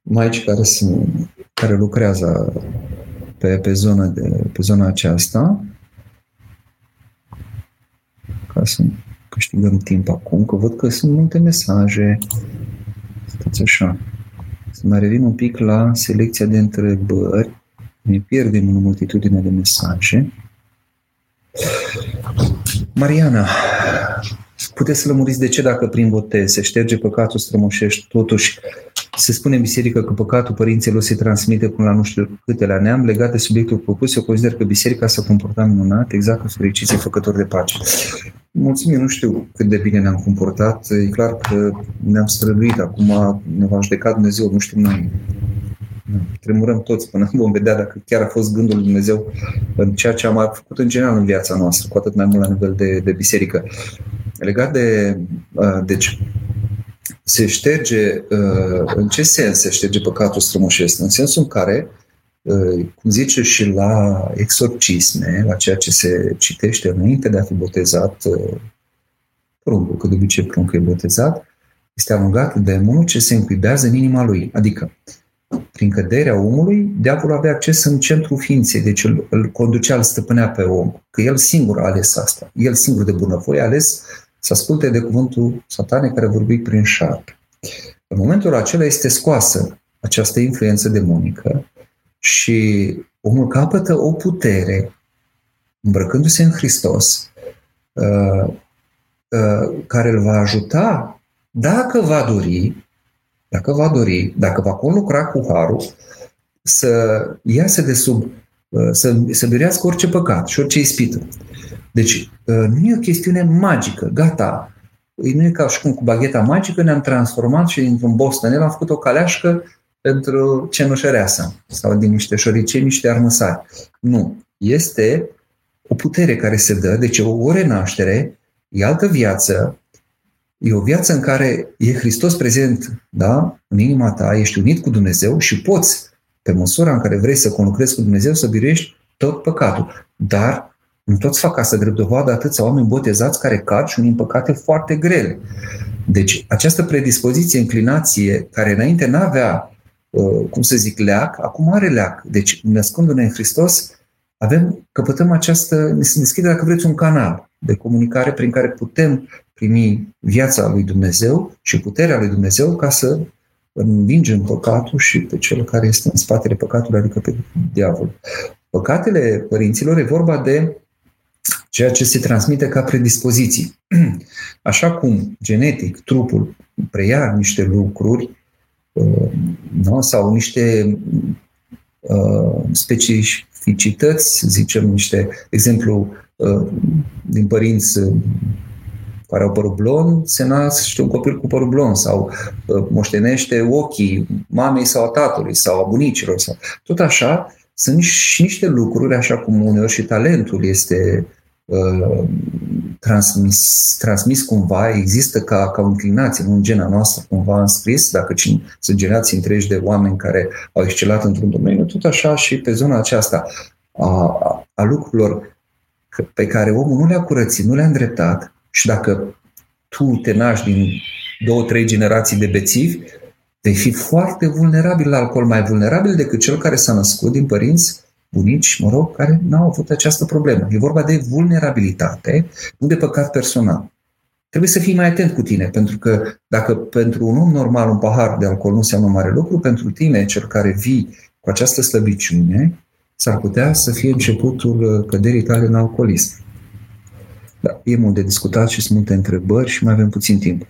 S1: maici care, sunt, care lucrează pe, pe, zona de, pe zona aceasta ca să câștigăm timp acum, că văd că sunt multe mesaje. Stați așa. Să mai revin un pic la selecția de întrebări. Ne pierdem în multitudine de mesaje. Mariana, puteți să lămuriți de ce dacă prin botez se șterge păcatul strămoșești, totuși se spune în biserică că păcatul părinților se transmite până la nu știu câte la neam, legat de subiectul propus, eu consider că biserica s-a comportat minunat, exact ca fericiții făcători de pace. Mulțumim, nu știu cât de bine ne-am comportat, e clar că ne-am străduit, acum ne va judeca Dumnezeu, nu știm noi. Tremurăm toți până vom vedea dacă chiar a fost gândul lui Dumnezeu în ceea ce am făcut în general în viața noastră, cu atât mai mult la nivel de, de biserică. Legat de, uh, deci, se șterge, uh, în ce sens se șterge păcatul strămoșesc? În sensul în care, uh, cum zice și la exorcisme, la ceea ce se citește înainte de a fi botezat pruncul, că de obicei pruncul e botezat, este alungat demonul ce se încuibează în inima lui. Adică, prin căderea omului, diavolul avea acces în centrul ființei, deci îl, îl conducea, îl stăpânea pe om, că el singur a ales asta. El singur de bunăvoie a ales să asculte de cuvântul satanei care vorbi prin șarpe. În momentul acela este scoasă această influență demonică și omul capătă o putere îmbrăcându-se în Hristos uh, uh, care îl va ajuta, dacă va dori, dacă va dori, dacă va conlucra cu harul, să iasă de sub, uh, să, să birească orice păcat și orice ispită. Deci uh, nu e o chestiune magică, gata. Nu e ca și cum cu bagheta magică ne-am transformat și dintr-un bostonel am făcut o caleașcă pentru cenușăreasa sau din niște șoricei, niște armăsari. Nu. Este o putere care se dă, deci o, o renaștere, e altă viață, e o viață în care e Hristos prezent da? în inima ta, ești unit cu Dumnezeu și poți, pe măsura în care vrei să conlucrezi cu Dumnezeu, să biruiești tot păcatul. Dar nu toți fac asta drept dovadă atâția oameni botezați care cad și în păcate foarte grele. Deci această predispoziție, inclinație, care înainte n-avea, uh, cum să zic, leac, acum are leac. Deci, născându-ne în Hristos, avem, căpătăm această, ne se deschide, dacă vreți, un canal de comunicare prin care putem primi viața lui Dumnezeu și puterea lui Dumnezeu ca să învingem păcatul și pe cel care este în spatele păcatului, adică pe diavol. Păcatele părinților e vorba de ceea ce se transmite ca predispoziții. Așa cum genetic trupul preia niște lucruri uh, nu? sau niște uh, specificități, să zicem, niște, exemplu, uh, din părinți care au părul blond, se nasc un copil cu părul blond sau moștenește ochii mamei sau a tatălui sau a bunicilor. Sau... Tot așa, sunt și niște lucruri, așa cum uneori și talentul este Uh, transmis, transmis cumva, există ca, ca o inclinație, nu în gena noastră cumva înscris, dacă sunt generații întregi de oameni care au excelat într-un domeniu, tot așa și pe zona aceasta a, a lucrurilor pe care omul nu le-a curățit, nu le-a îndreptat și dacă tu te naști din două, trei generații de bețivi, vei fi foarte vulnerabil la alcool, mai vulnerabil decât cel care s-a născut din părinți bunici, mă rog, care n-au avut această problemă. E vorba de vulnerabilitate, nu de păcat personal. Trebuie să fii mai atent cu tine, pentru că dacă pentru un om normal un pahar de alcool nu înseamnă mare lucru, pentru tine, cel care vii cu această slăbiciune, s-ar putea să fie începutul căderii tale în alcoolism. Da, e mult de discutat și sunt multe întrebări și mai avem puțin timp.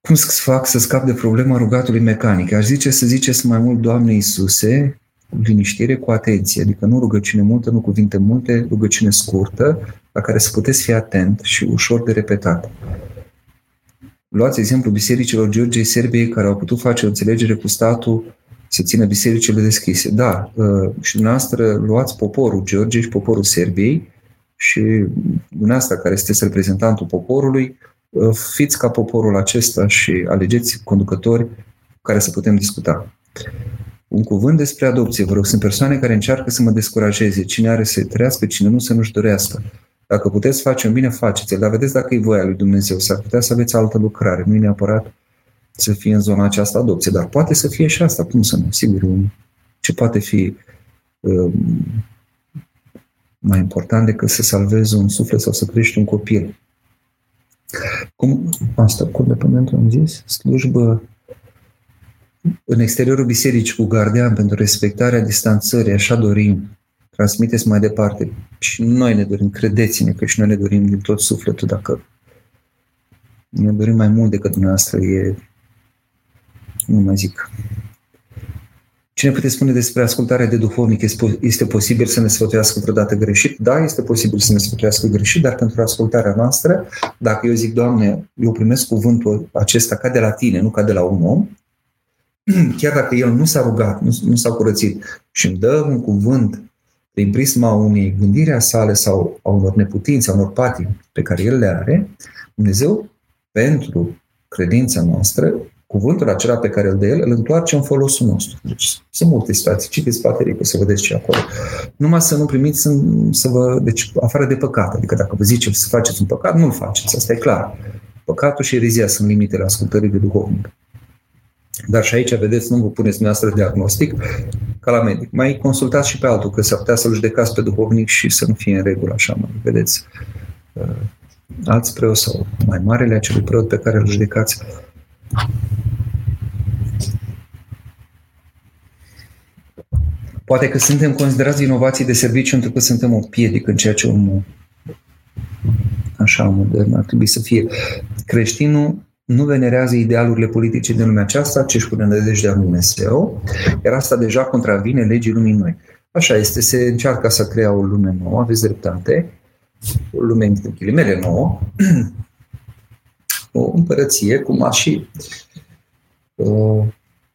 S1: Cum să fac să scap de problema rugatului mecanic? Aș zice să ziceți mai mult, Doamne Iisuse, liniștire cu atenție, adică nu rugăciune multă, nu cuvinte multe, rugăciune scurtă, la care să puteți fi atent și ușor de repetat. Luați exemplu bisericilor Georgiei Serbiei care au putut face o înțelegere cu statul să țină bisericile deschise. Da, uh, și dumneavoastră luați poporul Georgiei și poporul Serbiei și dumneavoastră care sunteți reprezentantul poporului, uh, fiți ca poporul acesta și alegeți conducători cu care să putem discuta. Un cuvânt despre adopție. Vă rog, sunt persoane care încearcă să mă descurajeze. Cine are să trăiască, cine nu să nu-și dorească. Dacă puteți face un bine, faceți-l. Dar vedeți dacă e voia lui Dumnezeu. S-ar putea să aveți altă lucrare. Nu e neapărat să fie în zona aceasta adopție, dar poate să fie și asta. Cum să nu? Sigur, ce poate fi um, mai important decât să salvezi un suflet sau să crești un copil. Cum asta, codependentul am zis? Slujbă în exteriorul bisericii cu gardian pentru respectarea distanțării, așa dorim, transmiteți mai departe. Și noi ne dorim, credeți-ne că și noi ne dorim din tot sufletul, dacă ne dorim mai mult decât dumneavoastră, e, nu mai zic, Cine puteți spune despre ascultarea de duhovnic? Este posibil să ne sfătuiască vreodată greșit? Da, este posibil să ne sfătuiască greșit, dar pentru ascultarea noastră, dacă eu zic, Doamne, eu primesc cuvântul acesta ca de la tine, nu ca de la un om, chiar dacă el nu s-a rugat, nu, nu s-a curățit și îmi dă un cuvânt prin prisma unei gândiri a sale sau a unor neputințe, a unor patii pe care el le are, Dumnezeu, pentru credința noastră, cuvântul acela pe care îl dă el, îl întoarce în folosul nostru. Deci sunt multe situații. Citiți Paterică să vedeți ce acolo. Numai să nu primiți să, să vă... Deci, afară de păcat. Adică dacă vă zice să faceți un păcat, nu-l faceți. Asta e clar. Păcatul și erizia sunt limitele ascultării de duhovnic. Dar și aici, vedeți, nu vă puneți dumneavoastră diagnostic ca la medic. Mai consultați și pe altul, că s-ar putea să-l judecați pe duhovnic și să nu fie în regulă așa, mai vedeți. Uh, alți preoți sau mai marele acelui preot pe care îl judecați, Poate că suntem considerați inovații de serviciu pentru că suntem o piedică în ceea ce om așa modern ar trebui să fie. Creștinul nu venerează idealurile politice din lumea aceasta, ci își pune nădejdea în Dumnezeu, iar asta deja contravine legii lumii noi. Așa este, se încearcă să crea o lume nouă, aveți dreptate, o lume în ghilimele nouă, o împărăție, cum a și uh,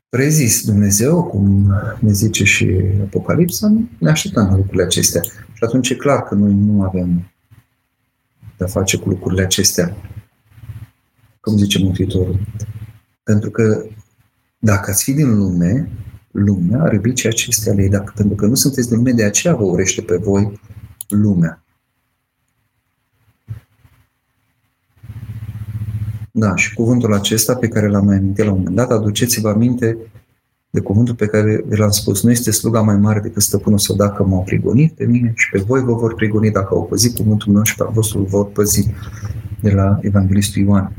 S1: prezis Dumnezeu, cum ne zice și Apocalipsa, ne așteptăm la lucrurile acestea. Și atunci e clar că noi nu avem de-a face cu lucrurile acestea, cum zice Mântuitorul. Pentru că dacă ați fi din lume, lumea ar iubi ceea ce este ale Dacă, pentru că nu sunteți din lume, de aceea vă urește pe voi lumea. Da, și cuvântul acesta pe care l-am mai amintit la un moment dat, aduceți-vă aminte de cuvântul pe care vi l-am spus. Nu este sluga mai mare decât stăpânul să dacă m-au prigonit pe mine și pe voi vă vor prigoni dacă au păzit cuvântul meu și pe vostru vor păzi de la Evanghelistul Ioan.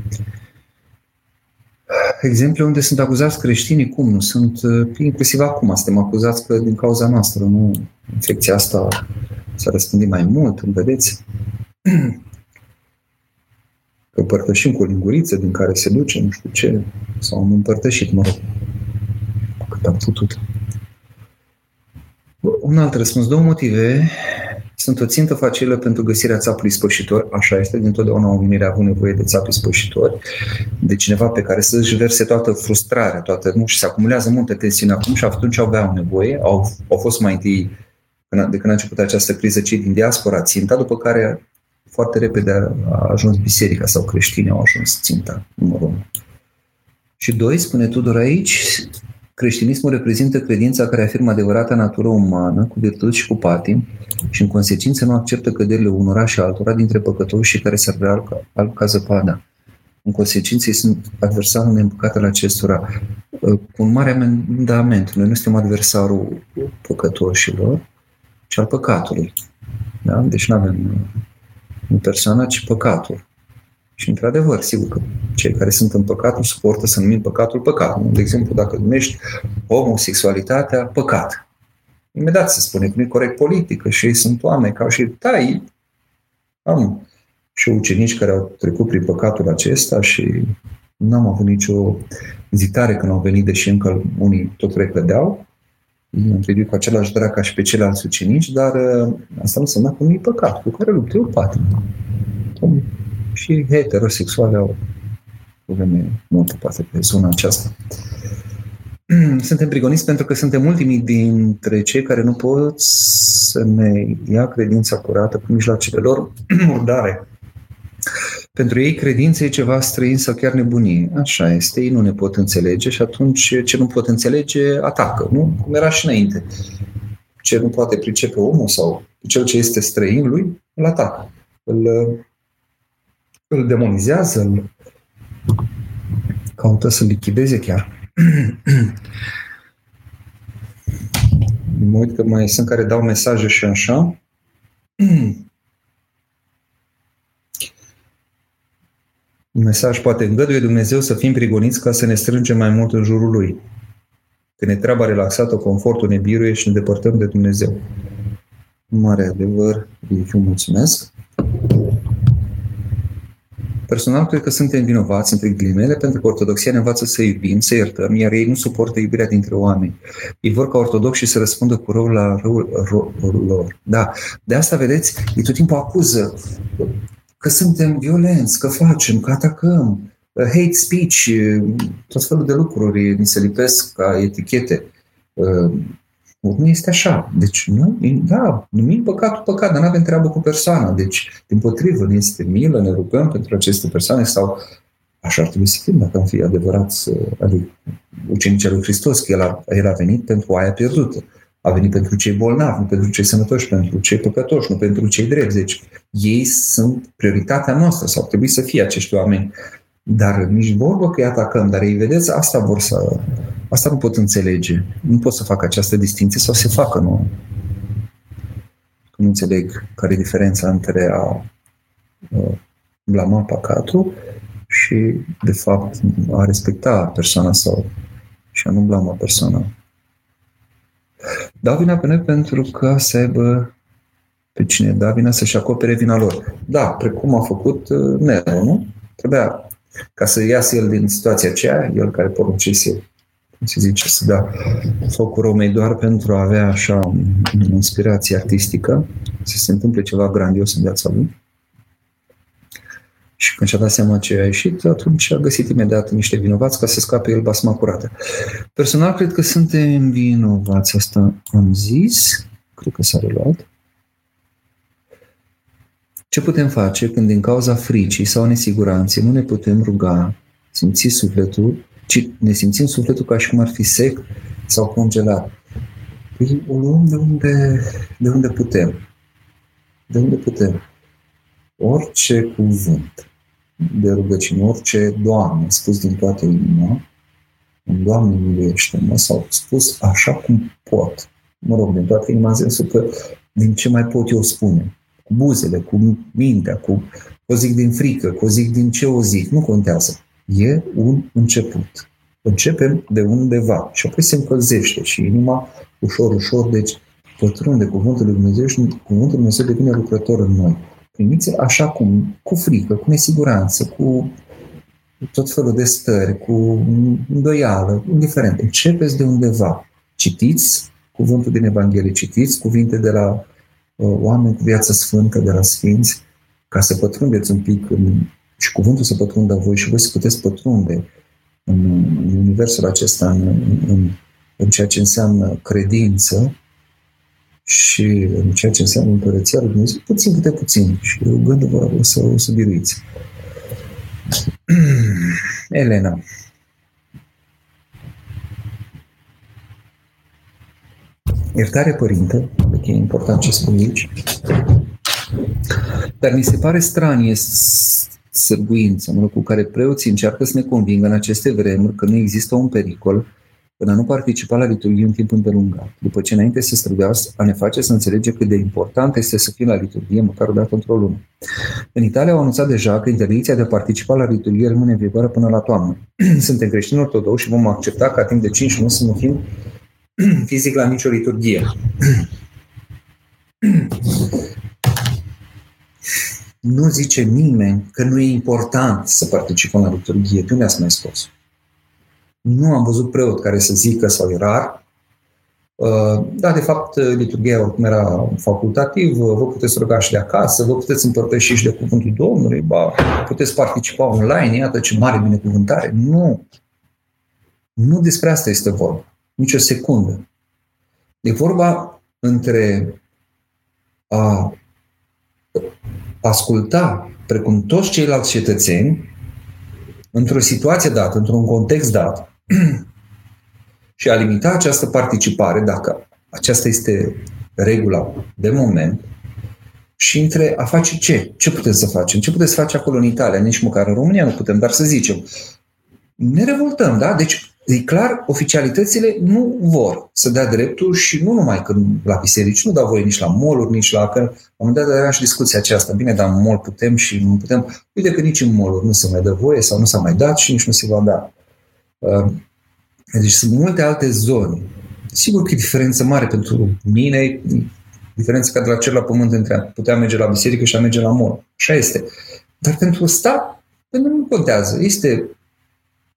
S1: Exemple unde sunt acuzați creștinii, cum nu? Sunt, uh, inclusiv acum, suntem acuzați că din cauza noastră, nu? Infecția asta s-a răspândit mai mult, vedeți? că împărtășim cu o linguriță din care se duce, nu știu ce, sau am împărtășit, mă rog, cât am putut. Un alt răspuns, două motive. Sunt o țintă facilă pentru găsirea țapului spășitor, așa este, dintotdeauna oamenii au nevoie de țapii spășitori, de cineva pe care să-și verse toată frustrarea, toată, nu, și se acumulează multă tensiune acum și atunci aveau nevoie, au, au fost mai întâi de când a început această criză, cei din diaspora ținta, după care foarte repede a ajuns biserica sau creștinii au ajuns ținta numărul unu. Și doi, spune Tudor aici, creștinismul reprezintă credința care afirmă adevărata natură umană, cu virtuți și cu patim, și în consecință nu acceptă căderile unora și altora dintre păcătoși și care s-ar vrea alb ca zăpada. În consecință, ei sunt adversarul neîmpăcatele acestora. Cu un mare amendament. Noi nu suntem adversarul păcătoșilor, ci al păcatului. Da? Deci nu avem în persoană, ci păcatul. Și într-adevăr, sigur că cei care sunt în păcatul suportă să numim păcatul păcat. De exemplu, dacă numești homosexualitatea păcat, imediat se spune că nu e corect politică și ei sunt oameni ca și tai. Am și ucenici care au trecut prin păcatul acesta și n-am avut nicio ezitare când au venit, deși încă unii tot recădeau am privit cu același drag ca și pe ceilalți ucenici, dar uh, asta nu înseamnă că nu e păcat, cu care luptă o patimă. Și heterosexuale au probleme multe poate pe zona aceasta. Suntem prigoniți pentru că suntem ultimii dintre cei care nu pot să ne ia credința curată cu mijloacele lor murdare. Pentru ei credința e ceva străin sau chiar nebunie. Așa este, ei nu ne pot înțelege și atunci ce nu pot înțelege atacă, nu? Cum era și înainte. Ce nu poate pricepe omul sau cel ce este străin lui, îl atacă. Îl, îl demonizează, îl caută să lichideze chiar. mă uit că mai sunt care dau mesaje și așa. Un mesaj poate îngăduie Dumnezeu să fim prigoniți ca să ne strângem mai mult în jurul Lui. Când ne treaba relaxată, confortul ne biruie și ne depărtăm de Dumnezeu. Mare adevăr, eu mulțumesc. Personal, cred că suntem vinovați, între ghilimele, pentru că Ortodoxia ne învață să iubim, să iertăm, iar ei nu suportă iubirea dintre oameni. Ei vor ca ortodoxi să răspundă cu rău la răul, răul lor. Da. De asta, vedeți, ei tot timpul acuză că suntem violenți, că facem, că atacăm, hate speech, tot felul de lucruri ni se lipesc ca etichete. Nu este așa. Deci, nu, da, numim păcatul păcat, dar nu avem treabă cu persoana. Deci, din potrivă, ne este milă, ne rugăm pentru aceste persoane sau așa ar trebui să fim dacă am fi adevărați adică, ucenicii lui Hristos, că el a, el a venit pentru aia pierdută. A venit pentru cei bolnavi, nu pentru cei sănătoși, pentru cei păcătoși, nu pentru cei drepți. Deci ei sunt prioritatea noastră sau trebuie să fie acești oameni. Dar nici vorbă că îi atacăm, dar ei, vedeți, asta vor să... Asta nu pot înțelege. Nu pot să fac această distinție sau să facă, nu? Nu înțeleg care e diferența între a blama păcatul și, de fapt, a respecta persoana sau și a nu blama persoana. Dau vina pe noi pentru că să aibă pe cine da vina să-și acopere vina lor. Da, precum a făcut uh, Nero, nu? Trebuia ca să iasă el din situația aceea, el care poruncise, cum se zice, să dea focul Romei doar pentru a avea așa o inspirație artistică, să se întâmple ceva grandios în viața lui. Și când și-a dat seama ce a ieșit, atunci a găsit imediat niște vinovați ca să scape el basma curată. Personal, cred că suntem vinovați. Asta am zis. Cred că s-a reluat. Ce putem face când din cauza fricii sau nesiguranței nu ne putem ruga, simți sufletul, ci ne simțim sufletul ca și cum ar fi sec sau congelat? Păi o luăm de unde, de unde putem. De unde putem. Orice cuvânt de rugăciune, orice Doamne, spus din toată inima, în Doamne miluiește-mă, sau spus așa cum pot. Mă rog, din toată inima, în sensul că din ce mai pot eu spune. Cu buzele, cu mintea, cu o zic din frică, cu o zic din ce o zic, nu contează. E un început. Începem de undeva și apoi se încălzește și inima ușor, ușor, deci pătrunde cuvântul lui Dumnezeu și cuvântul lui Dumnezeu devine lucrător în noi primiți așa cum, cu frică, cu nesiguranță, cu tot felul de stări, cu îndoială, indiferent. Începeți de undeva. Citiți cuvântul din Evanghelie, citiți cuvinte de la uh, oameni cu viață sfântă, de la sfinți, ca să pătrundeți un pic în, și cuvântul să pătrundă voi și voi să puteți pătrunde în, în universul acesta, în, în, în ceea ce înseamnă credință, și în ceea ce înseamnă Împărăția Lui Dumnezeu, puțin câte puțin. Și rugându-vă o să, o să biruiți. Elena. Iertare, Părinte, că e important ce spun aici, dar mi se pare stranie sârguința mă cu care preoții încearcă să ne convingă în aceste vremuri că nu există un pericol până nu participa la liturghie un timp îndelungat, după ce înainte să strădească a ne face să înțelege cât de important este să fim la liturghie măcar o dată într-o lună. În Italia au anunțat deja că interdicția de a participa la liturghie rămâne în vigoare până la toamnă. Suntem creștini ortodoxi și vom accepta ca timp de 5 luni să nu fim fizic la nicio liturghie. nu zice nimeni că nu e important să participăm la liturghie. De unde ați mai scos? Nu am văzut preot care să zică, sau e rar, uh, da, de fapt, liturghia oricum era facultativ, vă puteți ruga și de acasă, vă puteți împărtăși și de cuvântul Domnului, ba, puteți participa online, iată ce mare binecuvântare. Nu! Nu despre asta este vorba. Nici o secundă. E vorba între a asculta precum toți ceilalți cetățeni, într-o situație dată, într-un context dat, și a limita această participare, dacă aceasta este regula de moment, și între a face ce? Ce putem să facem? Ce puteți face acolo în Italia? Nici măcar în România nu putem, dar să zicem. Ne revoltăm, da? Deci, e clar, oficialitățile nu vor să dea dreptul și nu numai când la biserici, nu dau voie nici la moluri, nici la... Că, la un moment dat era și discuția aceasta. Bine, dar în mol putem și nu putem. Uite că nici în moluri nu se mai dă voie sau nu s-a mai dat și nici nu se va da. Uh, deci sunt multe alte zone. Sigur că e diferență mare pentru mine, diferența ca de la cer la pământ între a putea merge la biserică și a merge la mol. Așa este. Dar pentru stat, pentru nu contează. Este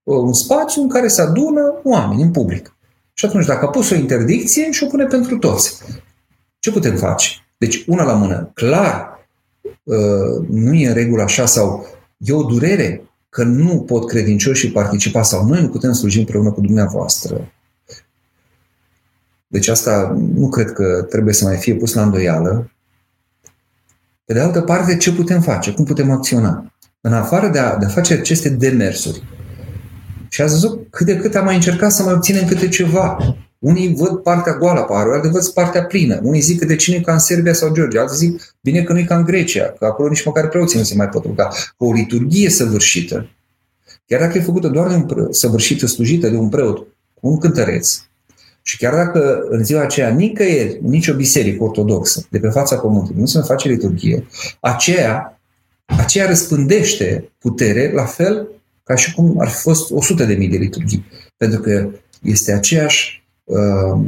S1: uh, un spațiu în care se adună oameni în public. Și atunci, dacă a pus o interdicție și o pune pentru toți, ce putem face? Deci, una la mână, clar, uh, nu e în regulă așa sau e o durere că nu pot credincioși participa sau noi nu putem sluji împreună cu dumneavoastră. Deci asta nu cred că trebuie să mai fie pus la îndoială. Pe de altă parte, ce putem face? Cum putem acționa? În afară de a, de a face aceste demersuri. Și ați văzut cât de cât am mai încercat să mai obținem câte ceva. Unii văd partea goală a paharului, alții văd partea plină. Unii zic că de cine e ca în Serbia sau Georgia, alții zic bine că nu e ca în Grecia, că acolo nici măcar preoții nu se mai pot ruga. Că o liturghie săvârșită, chiar dacă e făcută doar de un preot, săvârșită, slujită de un preot, cu un cântăreț, și chiar dacă în ziua aceea nicăieri, nicio biserică ortodoxă de pe fața pământului nu se mai face liturghie, aceea, aceea răspândește putere la fel ca și cum ar fi fost 100 de mii de liturghii. Pentru că este aceeași uh,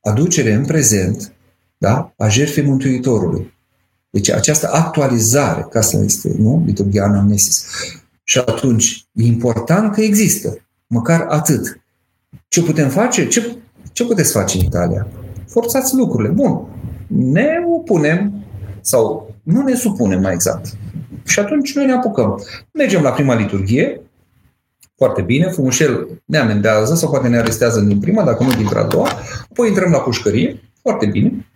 S1: aducere în prezent da, a jertfei Mântuitorului. Deci această actualizare, ca să este, nu? Liturgia anamnesis. Și atunci, e important că există. Măcar atât. Ce putem face? Ce, ce puteți face în Italia? Forțați lucrurile. Bun. Ne opunem sau nu ne supunem mai exact. Și atunci noi ne apucăm. Mergem la prima liturghie, foarte bine, frumușel ne amendează sau poate ne arestează din prima, dacă nu din a doua, apoi intrăm la pușcărie, foarte bine,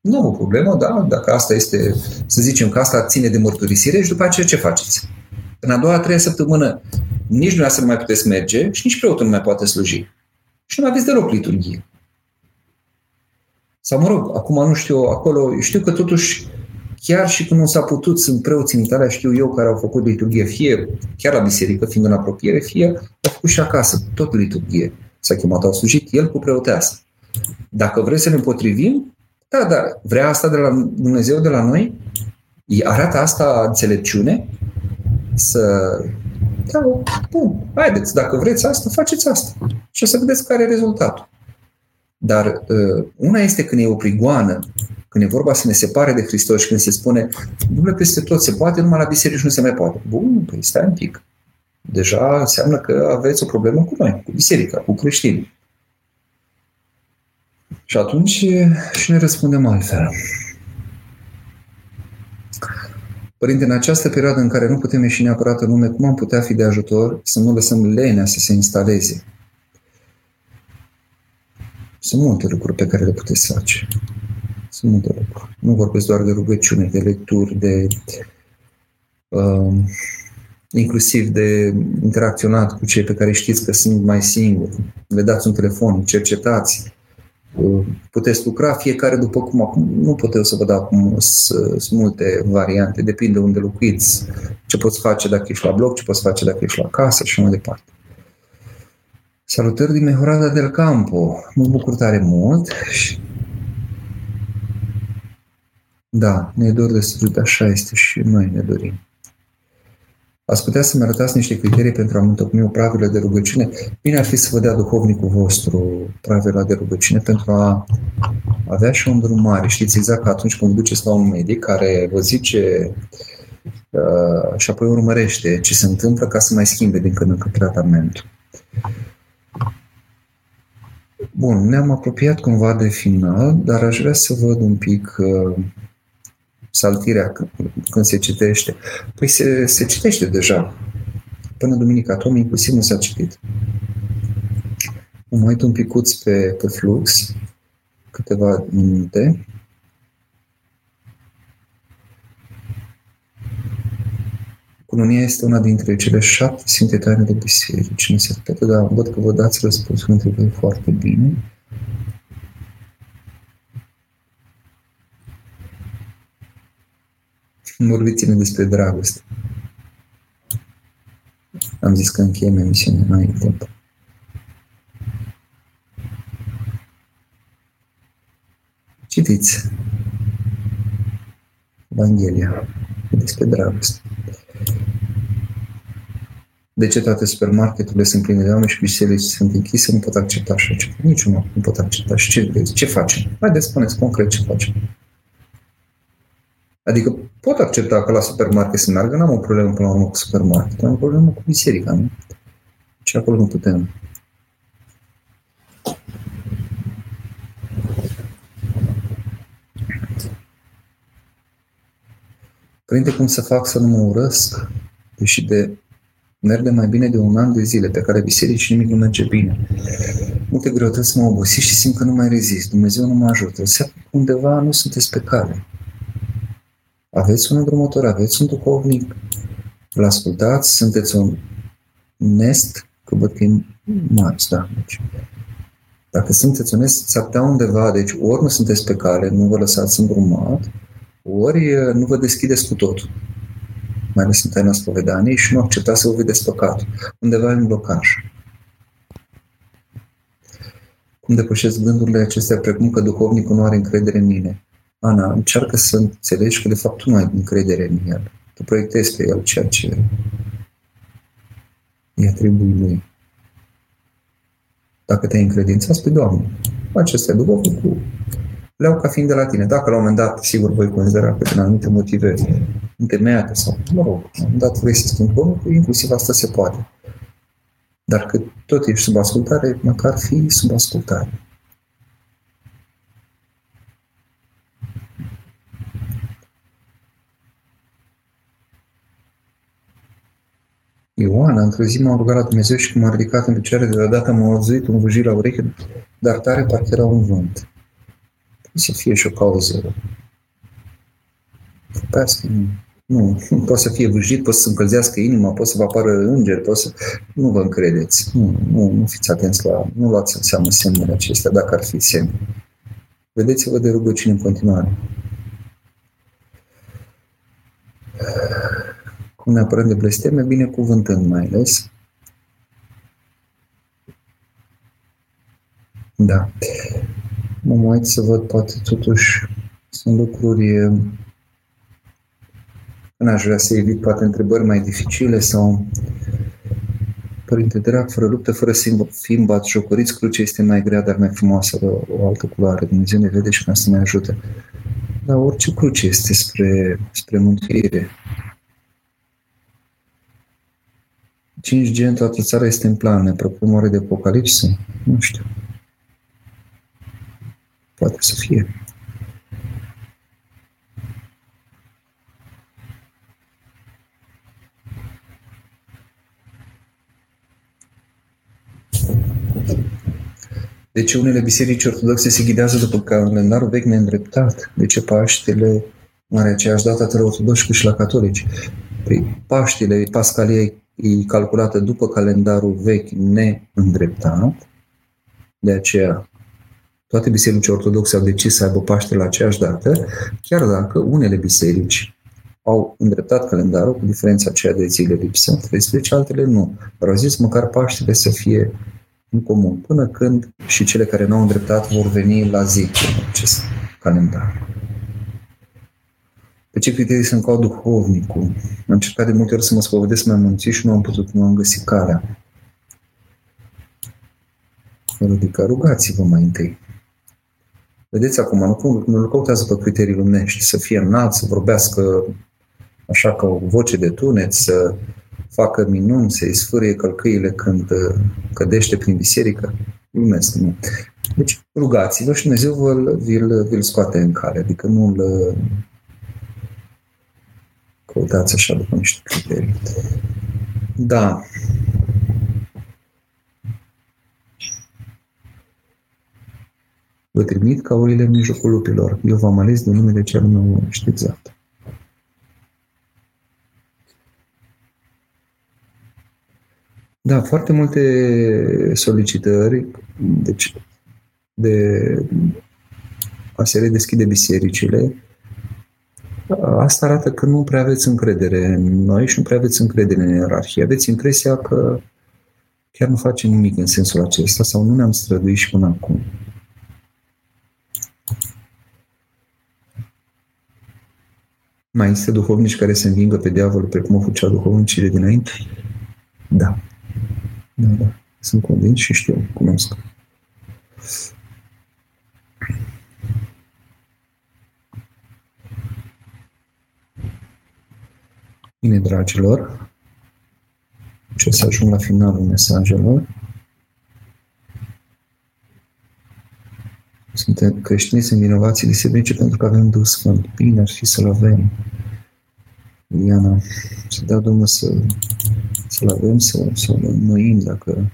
S1: nu o problemă, da, dacă asta este, să zicem că asta ține de mărturisire și după aceea ce faceți? În a doua, a treia săptămână, nici nu nu mai puteți merge și nici preotul nu mai poate sluji. Și nu aveți deloc liturghie. Sau mă rog, acum nu știu, acolo, știu că totuși chiar și când nu s-a putut, sunt preoți în Italia, știu eu, care au făcut liturghie, fie chiar la biserică, fiind în apropiere, fie au făcut și acasă, tot liturghie. S-a chemat, au slujit el cu preoteasă. Dacă vreți să ne potrivim, da, dar vrea asta de la Dumnezeu de la noi? Arată asta înțelepciune? Să da, bun, haideți, dacă vreți asta, faceți asta. Și o să vedeți care e rezultatul. Dar uh, una este când e o prigoană, când e vorba să ne separe de Hristos și când se spune, nu peste tot se poate, numai la biserici nu se mai poate. Bun, păi stai un pic. Deja înseamnă că aveți o problemă cu noi, cu biserica, cu creștini. Și atunci și ne răspundem altfel. Părinte, în această perioadă în care nu putem ieși neapărat în lume, cum am putea fi de ajutor să nu lăsăm lenea să se instaleze? Sunt multe lucruri pe care le puteți face. Sunt multe lucruri. Nu vorbesc doar de rugăciune, de lecturi, de uh, inclusiv de interacționat cu cei pe care știți că sunt mai singuri. Le dați un telefon, cercetați, puteți lucra fiecare după cum acum, nu pot eu să vă dau acum sunt multe variante, depinde unde locuiți, ce poți face dacă ești la bloc, ce poți face dacă ești la casă și mai departe. Salutări din Mejorada del Campo. Mă bucur tare mult. Da, ne dor de sfârșit, așa este și noi ne dorim. Ați putea să-mi arătați niște criterii pentru a întocmi o pravilă de rugăciune? Bine ar fi să vă dea duhovnicul vostru pravila de rugăciune pentru a avea și o îndrumare. Știți exact că atunci când vă duceți la un medic care vă zice uh, și apoi urmărește ce se întâmplă ca să mai schimbe din când în când tratamentul. Bun, ne-am apropiat cumva de final, dar aș vrea să văd un pic uh, saltirea când se citește? Păi se, se citește deja. Până duminica Tom inclusiv nu s-a citit. Mă uit un picuț pe, pe flux, câteva minute. Cununia este una dintre cele șapte sfinte taine de biserici. Ne se poate, dar văd că vă dați răspunsul întrebării foarte bine. Vorbiți-ne despre dragoste. Am zis că încheiem emisiunea, mai e timp. Citiți Evanghelia despre dragoste. De ce toate supermarketurile sunt pline de oameni și biserici sunt închise? Nu pot accepta așa ceva. Niciunul nu pot accepta. Și ce vreți? Ce facem? Haideți, spuneți concret ce facem. Adică pot accepta că la supermarket să meargă, n-am o problemă până la urmă cu supermarket, am o problemă cu biserica, nu? Și acolo nu putem. Părinte, cum să fac să nu mă urăsc, deși de merge mai bine de un an de zile pe care biserici nimic nu merge bine. Multe greutăți mă obosit și simt că nu mai rezist. Dumnezeu nu mă ajută. Se undeva nu sunteți pe cale. Aveți un îndrumător, aveți un duhovnic, îl ascultați, sunteți un nest, că văd că e mare, da. Deci, dacă sunteți onest, s-ar putea undeva, deci ori nu sunteți pe cale, nu vă lăsați îndrumat, ori nu vă deschideți cu totul. Mai ales în taina spovedaniei și nu acceptați să vă vedeți păcatul. Undeva e un blocaj. Cum depășesc gândurile acestea, precum că duhovnicul nu are încredere în mine? Ana, încearcă să înțelegi că de fapt tu nu ai încredere în el. Tu proiectezi pe el ceea ce îi atribui lui. Dacă te-ai încredințat pe Doamne, acesta e duhovnicul le au ca fiind de la tine. Dacă la un moment dat, sigur, voi considera că din anumite motive întemeiate sau, mă rog, la un moment dat vrei să spun Domnul, inclusiv asta se poate. Dar că tot ești sub ascultare, măcar fi sub ascultare. Ioana, într-o zi m-a rugat la Dumnezeu și când m-a ridicat în picioare, de la dată m-a auzit un vâjit la ureche, dar tare parcă era un vânt să fie și o cauză trupească. Nu, nu poate să fie vâjit, poate să încălzească inima, poate să vă apară înger, poate să... Nu vă încredeți. Nu, nu, nu fiți atenți la... Nu luați în seamă semnele acestea, dacă ar fi semne. Vedeți-vă de rugăciune în continuare. Cum ne apărăm de blesteme? Binecuvântând mai ales. Da mă mai uit să văd, poate totuși sunt lucruri când aș vrea să evit poate întrebări mai dificile sau Părinte drag, fără luptă, fără să fim bat jocoriți, crucea este mai grea, dar mai frumoasă, de o altă culoare. Dumnezeu ne vede și ca să ne ajute. Dar orice cruce este spre, spre mântuire. 5G în toată țara este în plan. Ne propun oare de apocalipsă? Nu știu. Poate să fie. De ce unele biserici ortodoxe se ghidează după calendarul vechi neîndreptat? De ce Paștele nu are aceeași dată atât la ortodoxi cât și la catolici? Păi Paștele, Pascalia e calculată după calendarul vechi neîndreptat, de aceea toate bisericile ortodoxe au decis să aibă Paște la aceeași dată, chiar dacă unele biserici au îndreptat calendarul cu diferența aceea de zile lipsă, 13, altele nu. Dar au zis măcar Paștele să fie în comun, până când și cele care nu au îndreptat vor veni la zi cu acest calendar. Pe ce criterii să încau duhovnicul? Am încercat de multe ori să mă spovedesc mai munți și nu am putut, nu am găsit calea. Adică rugați-vă mai întâi. Vedeți acum, nu, nu căutează pe criterii lumești, să fie înalt, să vorbească așa ca o voce de tunet, să facă minuni, să-i sfârie călcâile când uh, cădește prin biserică. Lumesc, nu. Deci rugați-vă și Dumnezeu vă, vi-l, vi-l scoate în cale, adică nu îl uh, căutați așa după niște criterii. Da, Vă trimit ca oile în mijlocul lupilor. Eu v-am ales de numele cel meu, știți exact. Da, foarte multe solicitări deci, de a se redeschide bisericile. Asta arată că nu prea aveți încredere în noi și nu prea aveți încredere în ierarhie. Aveți impresia că chiar nu facem nimic în sensul acesta sau nu ne-am străduit și până acum. Mai există duhovnici care se învingă pe diavolul precum o făcea duhovnicile dinainte? Da. Da, da. Sunt convins și știu, cunosc. Bine, dragilor, ce să ajung la finalul mesajelor. Suntem creștini, sunt vinovații biserici pentru că avem Duh Sfânt. Bine ar fi să-L avem. Iana, să dea Domnul să, să-L avem, să, să-L înnoim dacă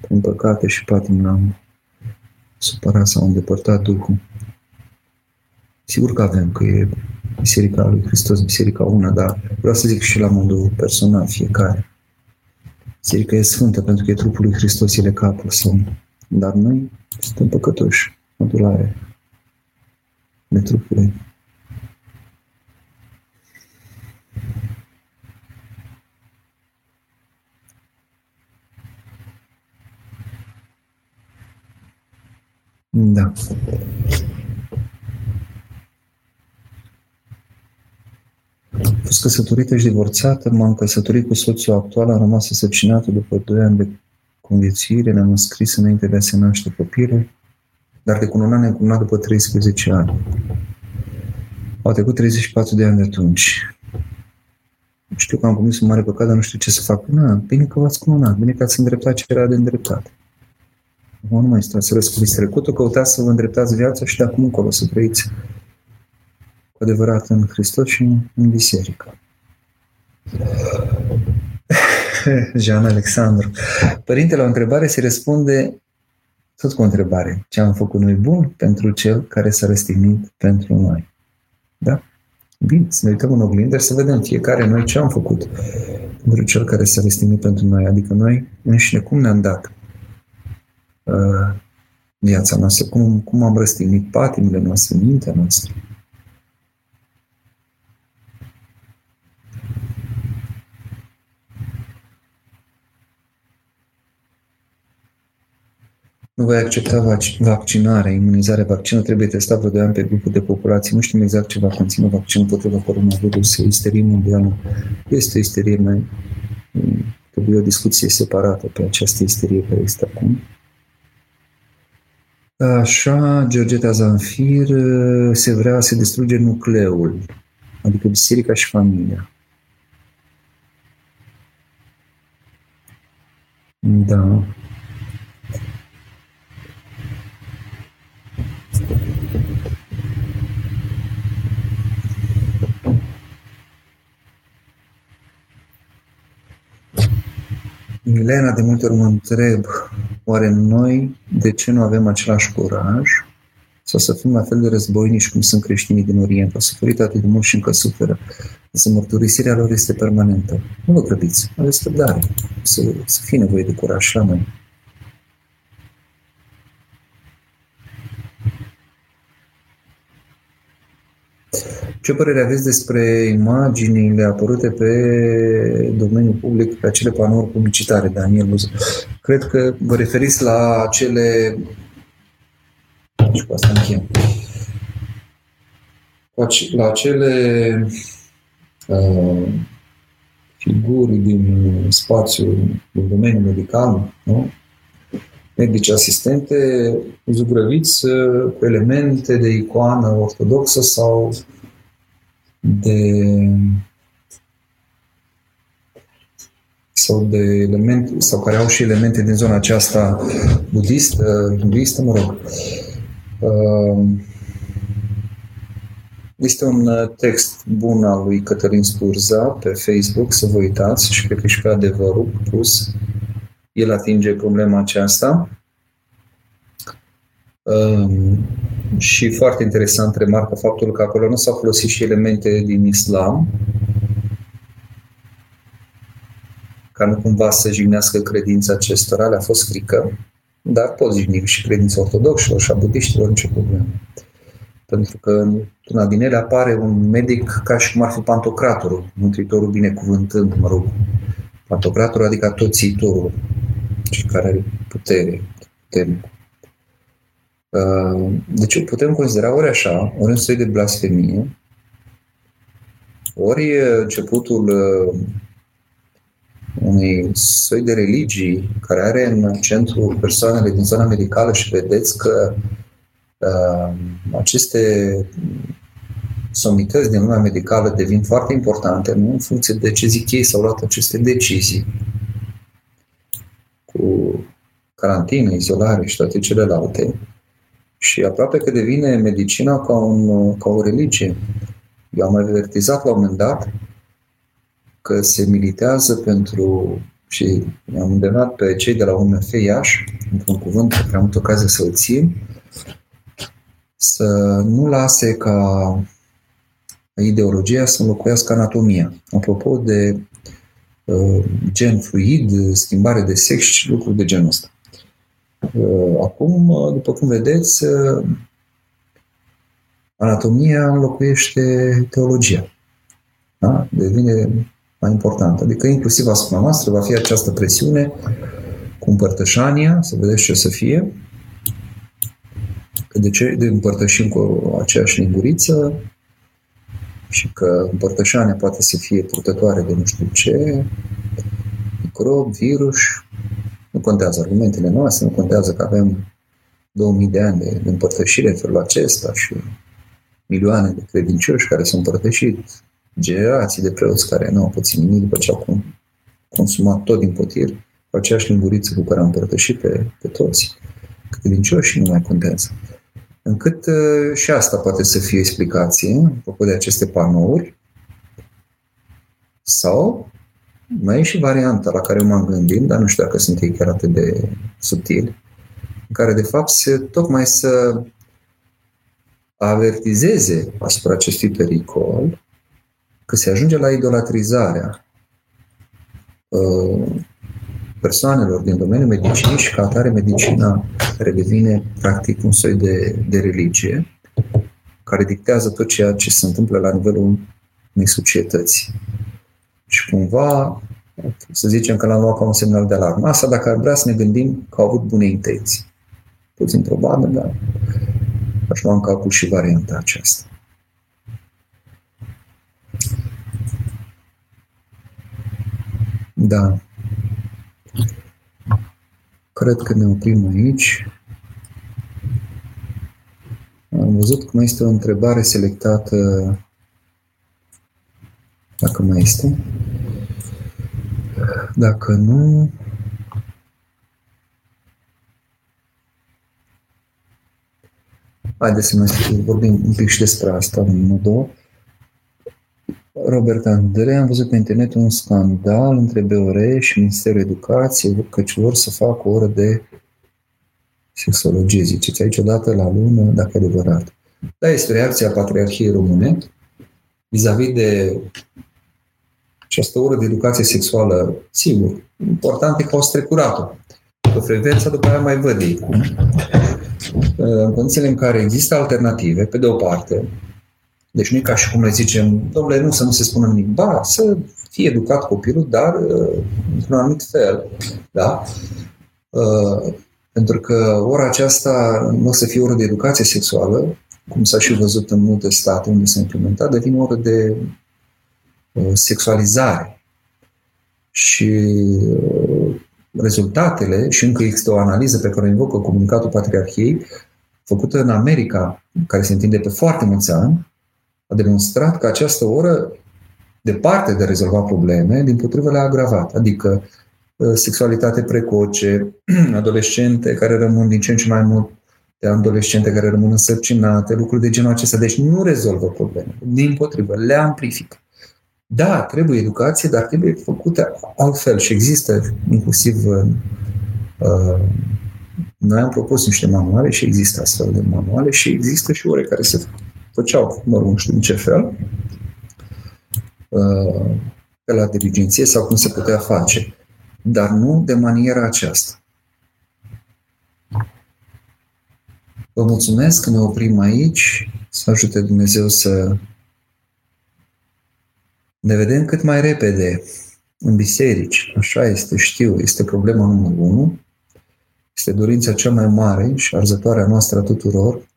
S1: prin păcate și patim l-am supărat sau îndepărtat Duhul. Sigur că avem, că e Biserica lui Hristos, Biserica una, dar vreau să zic și la modul personal, fiecare. Biserica e sfântă pentru că e trupul lui Hristos, el e capul său. Dar noi suntem păcătoși, modulare de trupului. Da. A fost căsătorită și divorțată, m-am căsătorit cu soțul actual, am rămas însărcinată după 2 ani de conviețuire, ne-am înscris înainte de a se naște copilul, dar de cununat ne-am cununat după 13 ani. Au trecut 34 de ani de atunci. Știu că am comis un mare păcat, dar nu știu ce să fac. Na, bine că v-ați cununat, bine că ați îndreptat ce era de îndreptat. Acum nu mai stați să răsculiți trecutul, căutați să vă îndreptați viața și de acum încolo să trăiți cu adevărat în Hristos și în, în biserică. Jean Alexandru. Părintele, la o întrebare se răspunde tot cu o întrebare. Ce am făcut noi bun pentru cel care s-a răstignit pentru noi? Da? Bine, să ne uităm în oglindă și să vedem fiecare noi ce am făcut pentru cel care s-a răstignit pentru noi. Adică noi înșine cum ne-am dat uh, viața noastră, cum, cum am răstignit patimile noastre, mintea noastră. Nu voi accepta vaccinarea, imunizarea. Vaccinul trebuie testat vreo 2 ani pe grupul de populație. Nu știm exact ce va conține vaccinul împotriva coronavirus. Isterie mondială. Este o isterie mai... Trebuie o discuție separată pe această isterie care este acum. Așa, Georgeta Zanfir, se vrea să distruge nucleul, adică biserica și familia. Da. Milena de multe ori mă întreb, oare noi de ce nu avem același curaj sau să fim la fel de războinici cum sunt creștinii din Orient? Au suferit atât de mult și încă suferă. Însă mărturisirea lor este permanentă. Nu vă grăbiți, aveți răbdare. Să, să fie nevoie de curaj la noi. Ce părere aveți despre imaginile apărute pe domeniul public, pe acele panouri publicitare, Daniel Buză? Cred că vă referiți la acele... Și cu asta încheiem. La acele uh, figuri din spațiu, din domeniul medical, nu? Medici asistente zugrăviți uh, cu elemente de icoană ortodoxă sau de sau de elemente, sau care au și elemente din zona aceasta budistă, hinduistă, mă rog. Uh, este un uh, text bun al lui Cătălin Spurza pe Facebook, să vă uitați și cred că și pe adevărul pus. El atinge problema aceasta. Um, și foarte interesant remarcă faptul că acolo nu s-au folosit și elemente din islam, ca nu cumva să jignească credința acestora, le-a fost frică, dar pot jigni și credința ortodoxilor și a budiștilor, nicio problemă. Pentru că în una din ele apare un medic ca și cum ar fi pantocratorul, mântuitorul binecuvântând, mă rog, pantocratorul, adică toțitorul, și care are putere, putere. Uh, deci putem considera ori așa, ori un soi de blasfemie, ori începutul uh, unui soi de religii care are în centru persoanele din zona medicală și vedeți că uh, aceste somități din lumea medicală devin foarte importante nu în funcție de ce zic ei s-au luat aceste decizii cu carantină, izolare și toate celelalte. Și aproape că devine medicina ca, un, ca o religie. Eu am avertizat la un moment dat că se militează pentru și am îndemnat pe cei de la UMF Iași, într-un cuvânt pe care am avut ocazia să-l țin, să nu lase ca ideologia să înlocuiască anatomia. Apropo de uh, gen fluid, schimbare de sex și lucruri de genul ăsta. Uh, acum, uh, după cum vedeți, uh, anatomia înlocuiește teologia. Da? Devine mai importantă. Adică inclusiv asupra noastră va fi această presiune cu împărtășania, să vedeți ce o să fie, că de ce de împărtășim cu aceeași linguriță și că împărtășania poate să fie purtătoare de nu știu ce, microb, virus, nu contează argumentele noastre, nu contează că avem 2000 de ani de, de împărtășire în felul acesta și milioane de credincioși care s-au împărtășit generații de preoți care nu au pățit nimic după ce au consumat tot din potir, cu aceeași linguriță cu care am împărtășit pe, pe toți credincioși și nu mai contează. Încât uh, și asta poate să fie explicație, apropo de aceste panouri, sau mai e și varianta la care m-am gândit, dar nu știu dacă sunt ei chiar atât de subtili, în care de fapt se tocmai să avertizeze asupra acestui pericol că se ajunge la idolatrizarea uh, persoanelor din domeniul medicinii și ca atare medicina redevine practic un soi de, de religie care dictează tot ceea ce se întâmplă la nivelul unei societăți. Și cumva, să zicem că l-am luat ca un semnal de alarmă. Asta dacă ar vrea să ne gândim că au avut bune intenții. Puțin probabil, dar aș lua în calcul și varianta aceasta. Da. Cred că ne oprim aici. Am văzut că mai este o întrebare selectată. Dacă mai este. Dacă nu, Haideți să mai vorbim un pic și despre asta, unul, două. Robert Andrei, am văzut pe internet un scandal între BOR și Ministerul Educației, căci vor să facă o oră de sexologie, ziceți aici odată la lună, dacă e adevărat. Da, este reacția Patriarhiei Române vis-a-vis de această oră de educație sexuală, sigur, important e că au strecurat-o. Pe frecvența după aia mai văd ei cum. În condițiile în care există alternative, pe de o parte, deci nu e ca și cum le zicem, domnule, nu să nu se spună nimic. Ba, să fie educat copilul, dar uh, într-un anumit fel. Da? Uh, pentru că ora aceasta nu o să fie oră de educație sexuală, cum s-a și văzut în multe state unde s-a implementat, devine oră de uh, sexualizare. Și rezultatele, și încă există o analiză pe care o invocă comunicatul Patriarhiei, făcută în America, care se întinde pe foarte mulți ani, a demonstrat că această oră, departe de a rezolva probleme, din potrivă le-a agravat. Adică ă, sexualitate precoce, adolescente care rămân din ce în ce mai mult de adolescente care rămân însărcinate, lucruri de genul acesta. Deci nu rezolvă probleme. Din potrivă, le amplifică. Da, trebuie educație, dar trebuie făcută altfel și există inclusiv uh, noi am propus niște manuale și există astfel de manuale și există și ore care se făceau, mă rog, nu știu în ce fel, uh, pe la dirigenție sau cum se putea face. dar nu de maniera aceasta. Vă mulțumesc că ne oprim aici, să ajute Dumnezeu să ne vedem cât mai repede în biserici. Așa este, știu, este problema numărul unu. Este dorința cea mai mare și arzătoarea noastră a tuturor.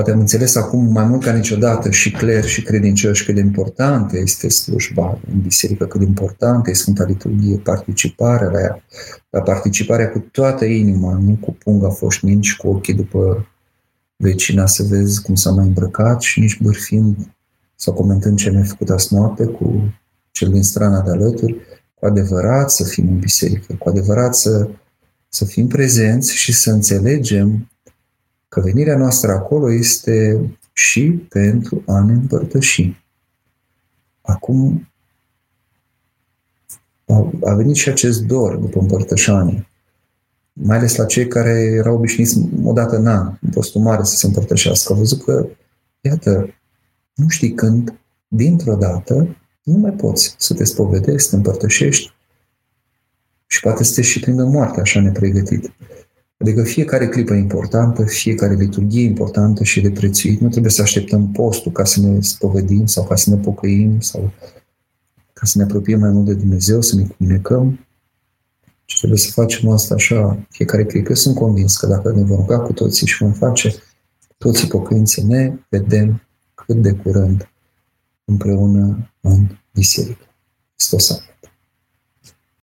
S1: Poate am înțeles acum mai mult ca niciodată și cler și credincioși cât de importantă este slujba în biserică, cât de importantă este Sfânta Liturghie, participarea la ea, la participarea cu toată inima, nu cu punga foșnind și cu ochii după vecina să vezi cum s-a mai îmbrăcat și nici bârfind sau comentând ce mi-a făcut azi noapte cu cel din strana de alături, cu adevărat să fim în biserică, cu adevărat să, să fim prezenți și să înțelegem că venirea noastră acolo este și pentru a ne împărtăși. Acum a venit și acest dor după împărtășanie, mai ales la cei care erau obișnuiți o dată în an, în postul mare, să se împărtășească. Au văzut că, iată, nu știi când, dintr-o dată, nu mai poți să te spovedești, să te împărtășești și poate să te și prindă moarte așa nepregătit. Adică fiecare clipă importantă, fiecare liturghie importantă și de prețuit. Nu trebuie să așteptăm postul ca să ne spovedim sau ca să ne pocăim sau ca să ne apropiem mai mult de Dumnezeu, să ne comunicăm. Și trebuie să facem asta așa fiecare clipă. Eu sunt convins că dacă ne vom ruga cu toții și vom face toții pocăințe, ne vedem cât de curând împreună în biserică. Hristos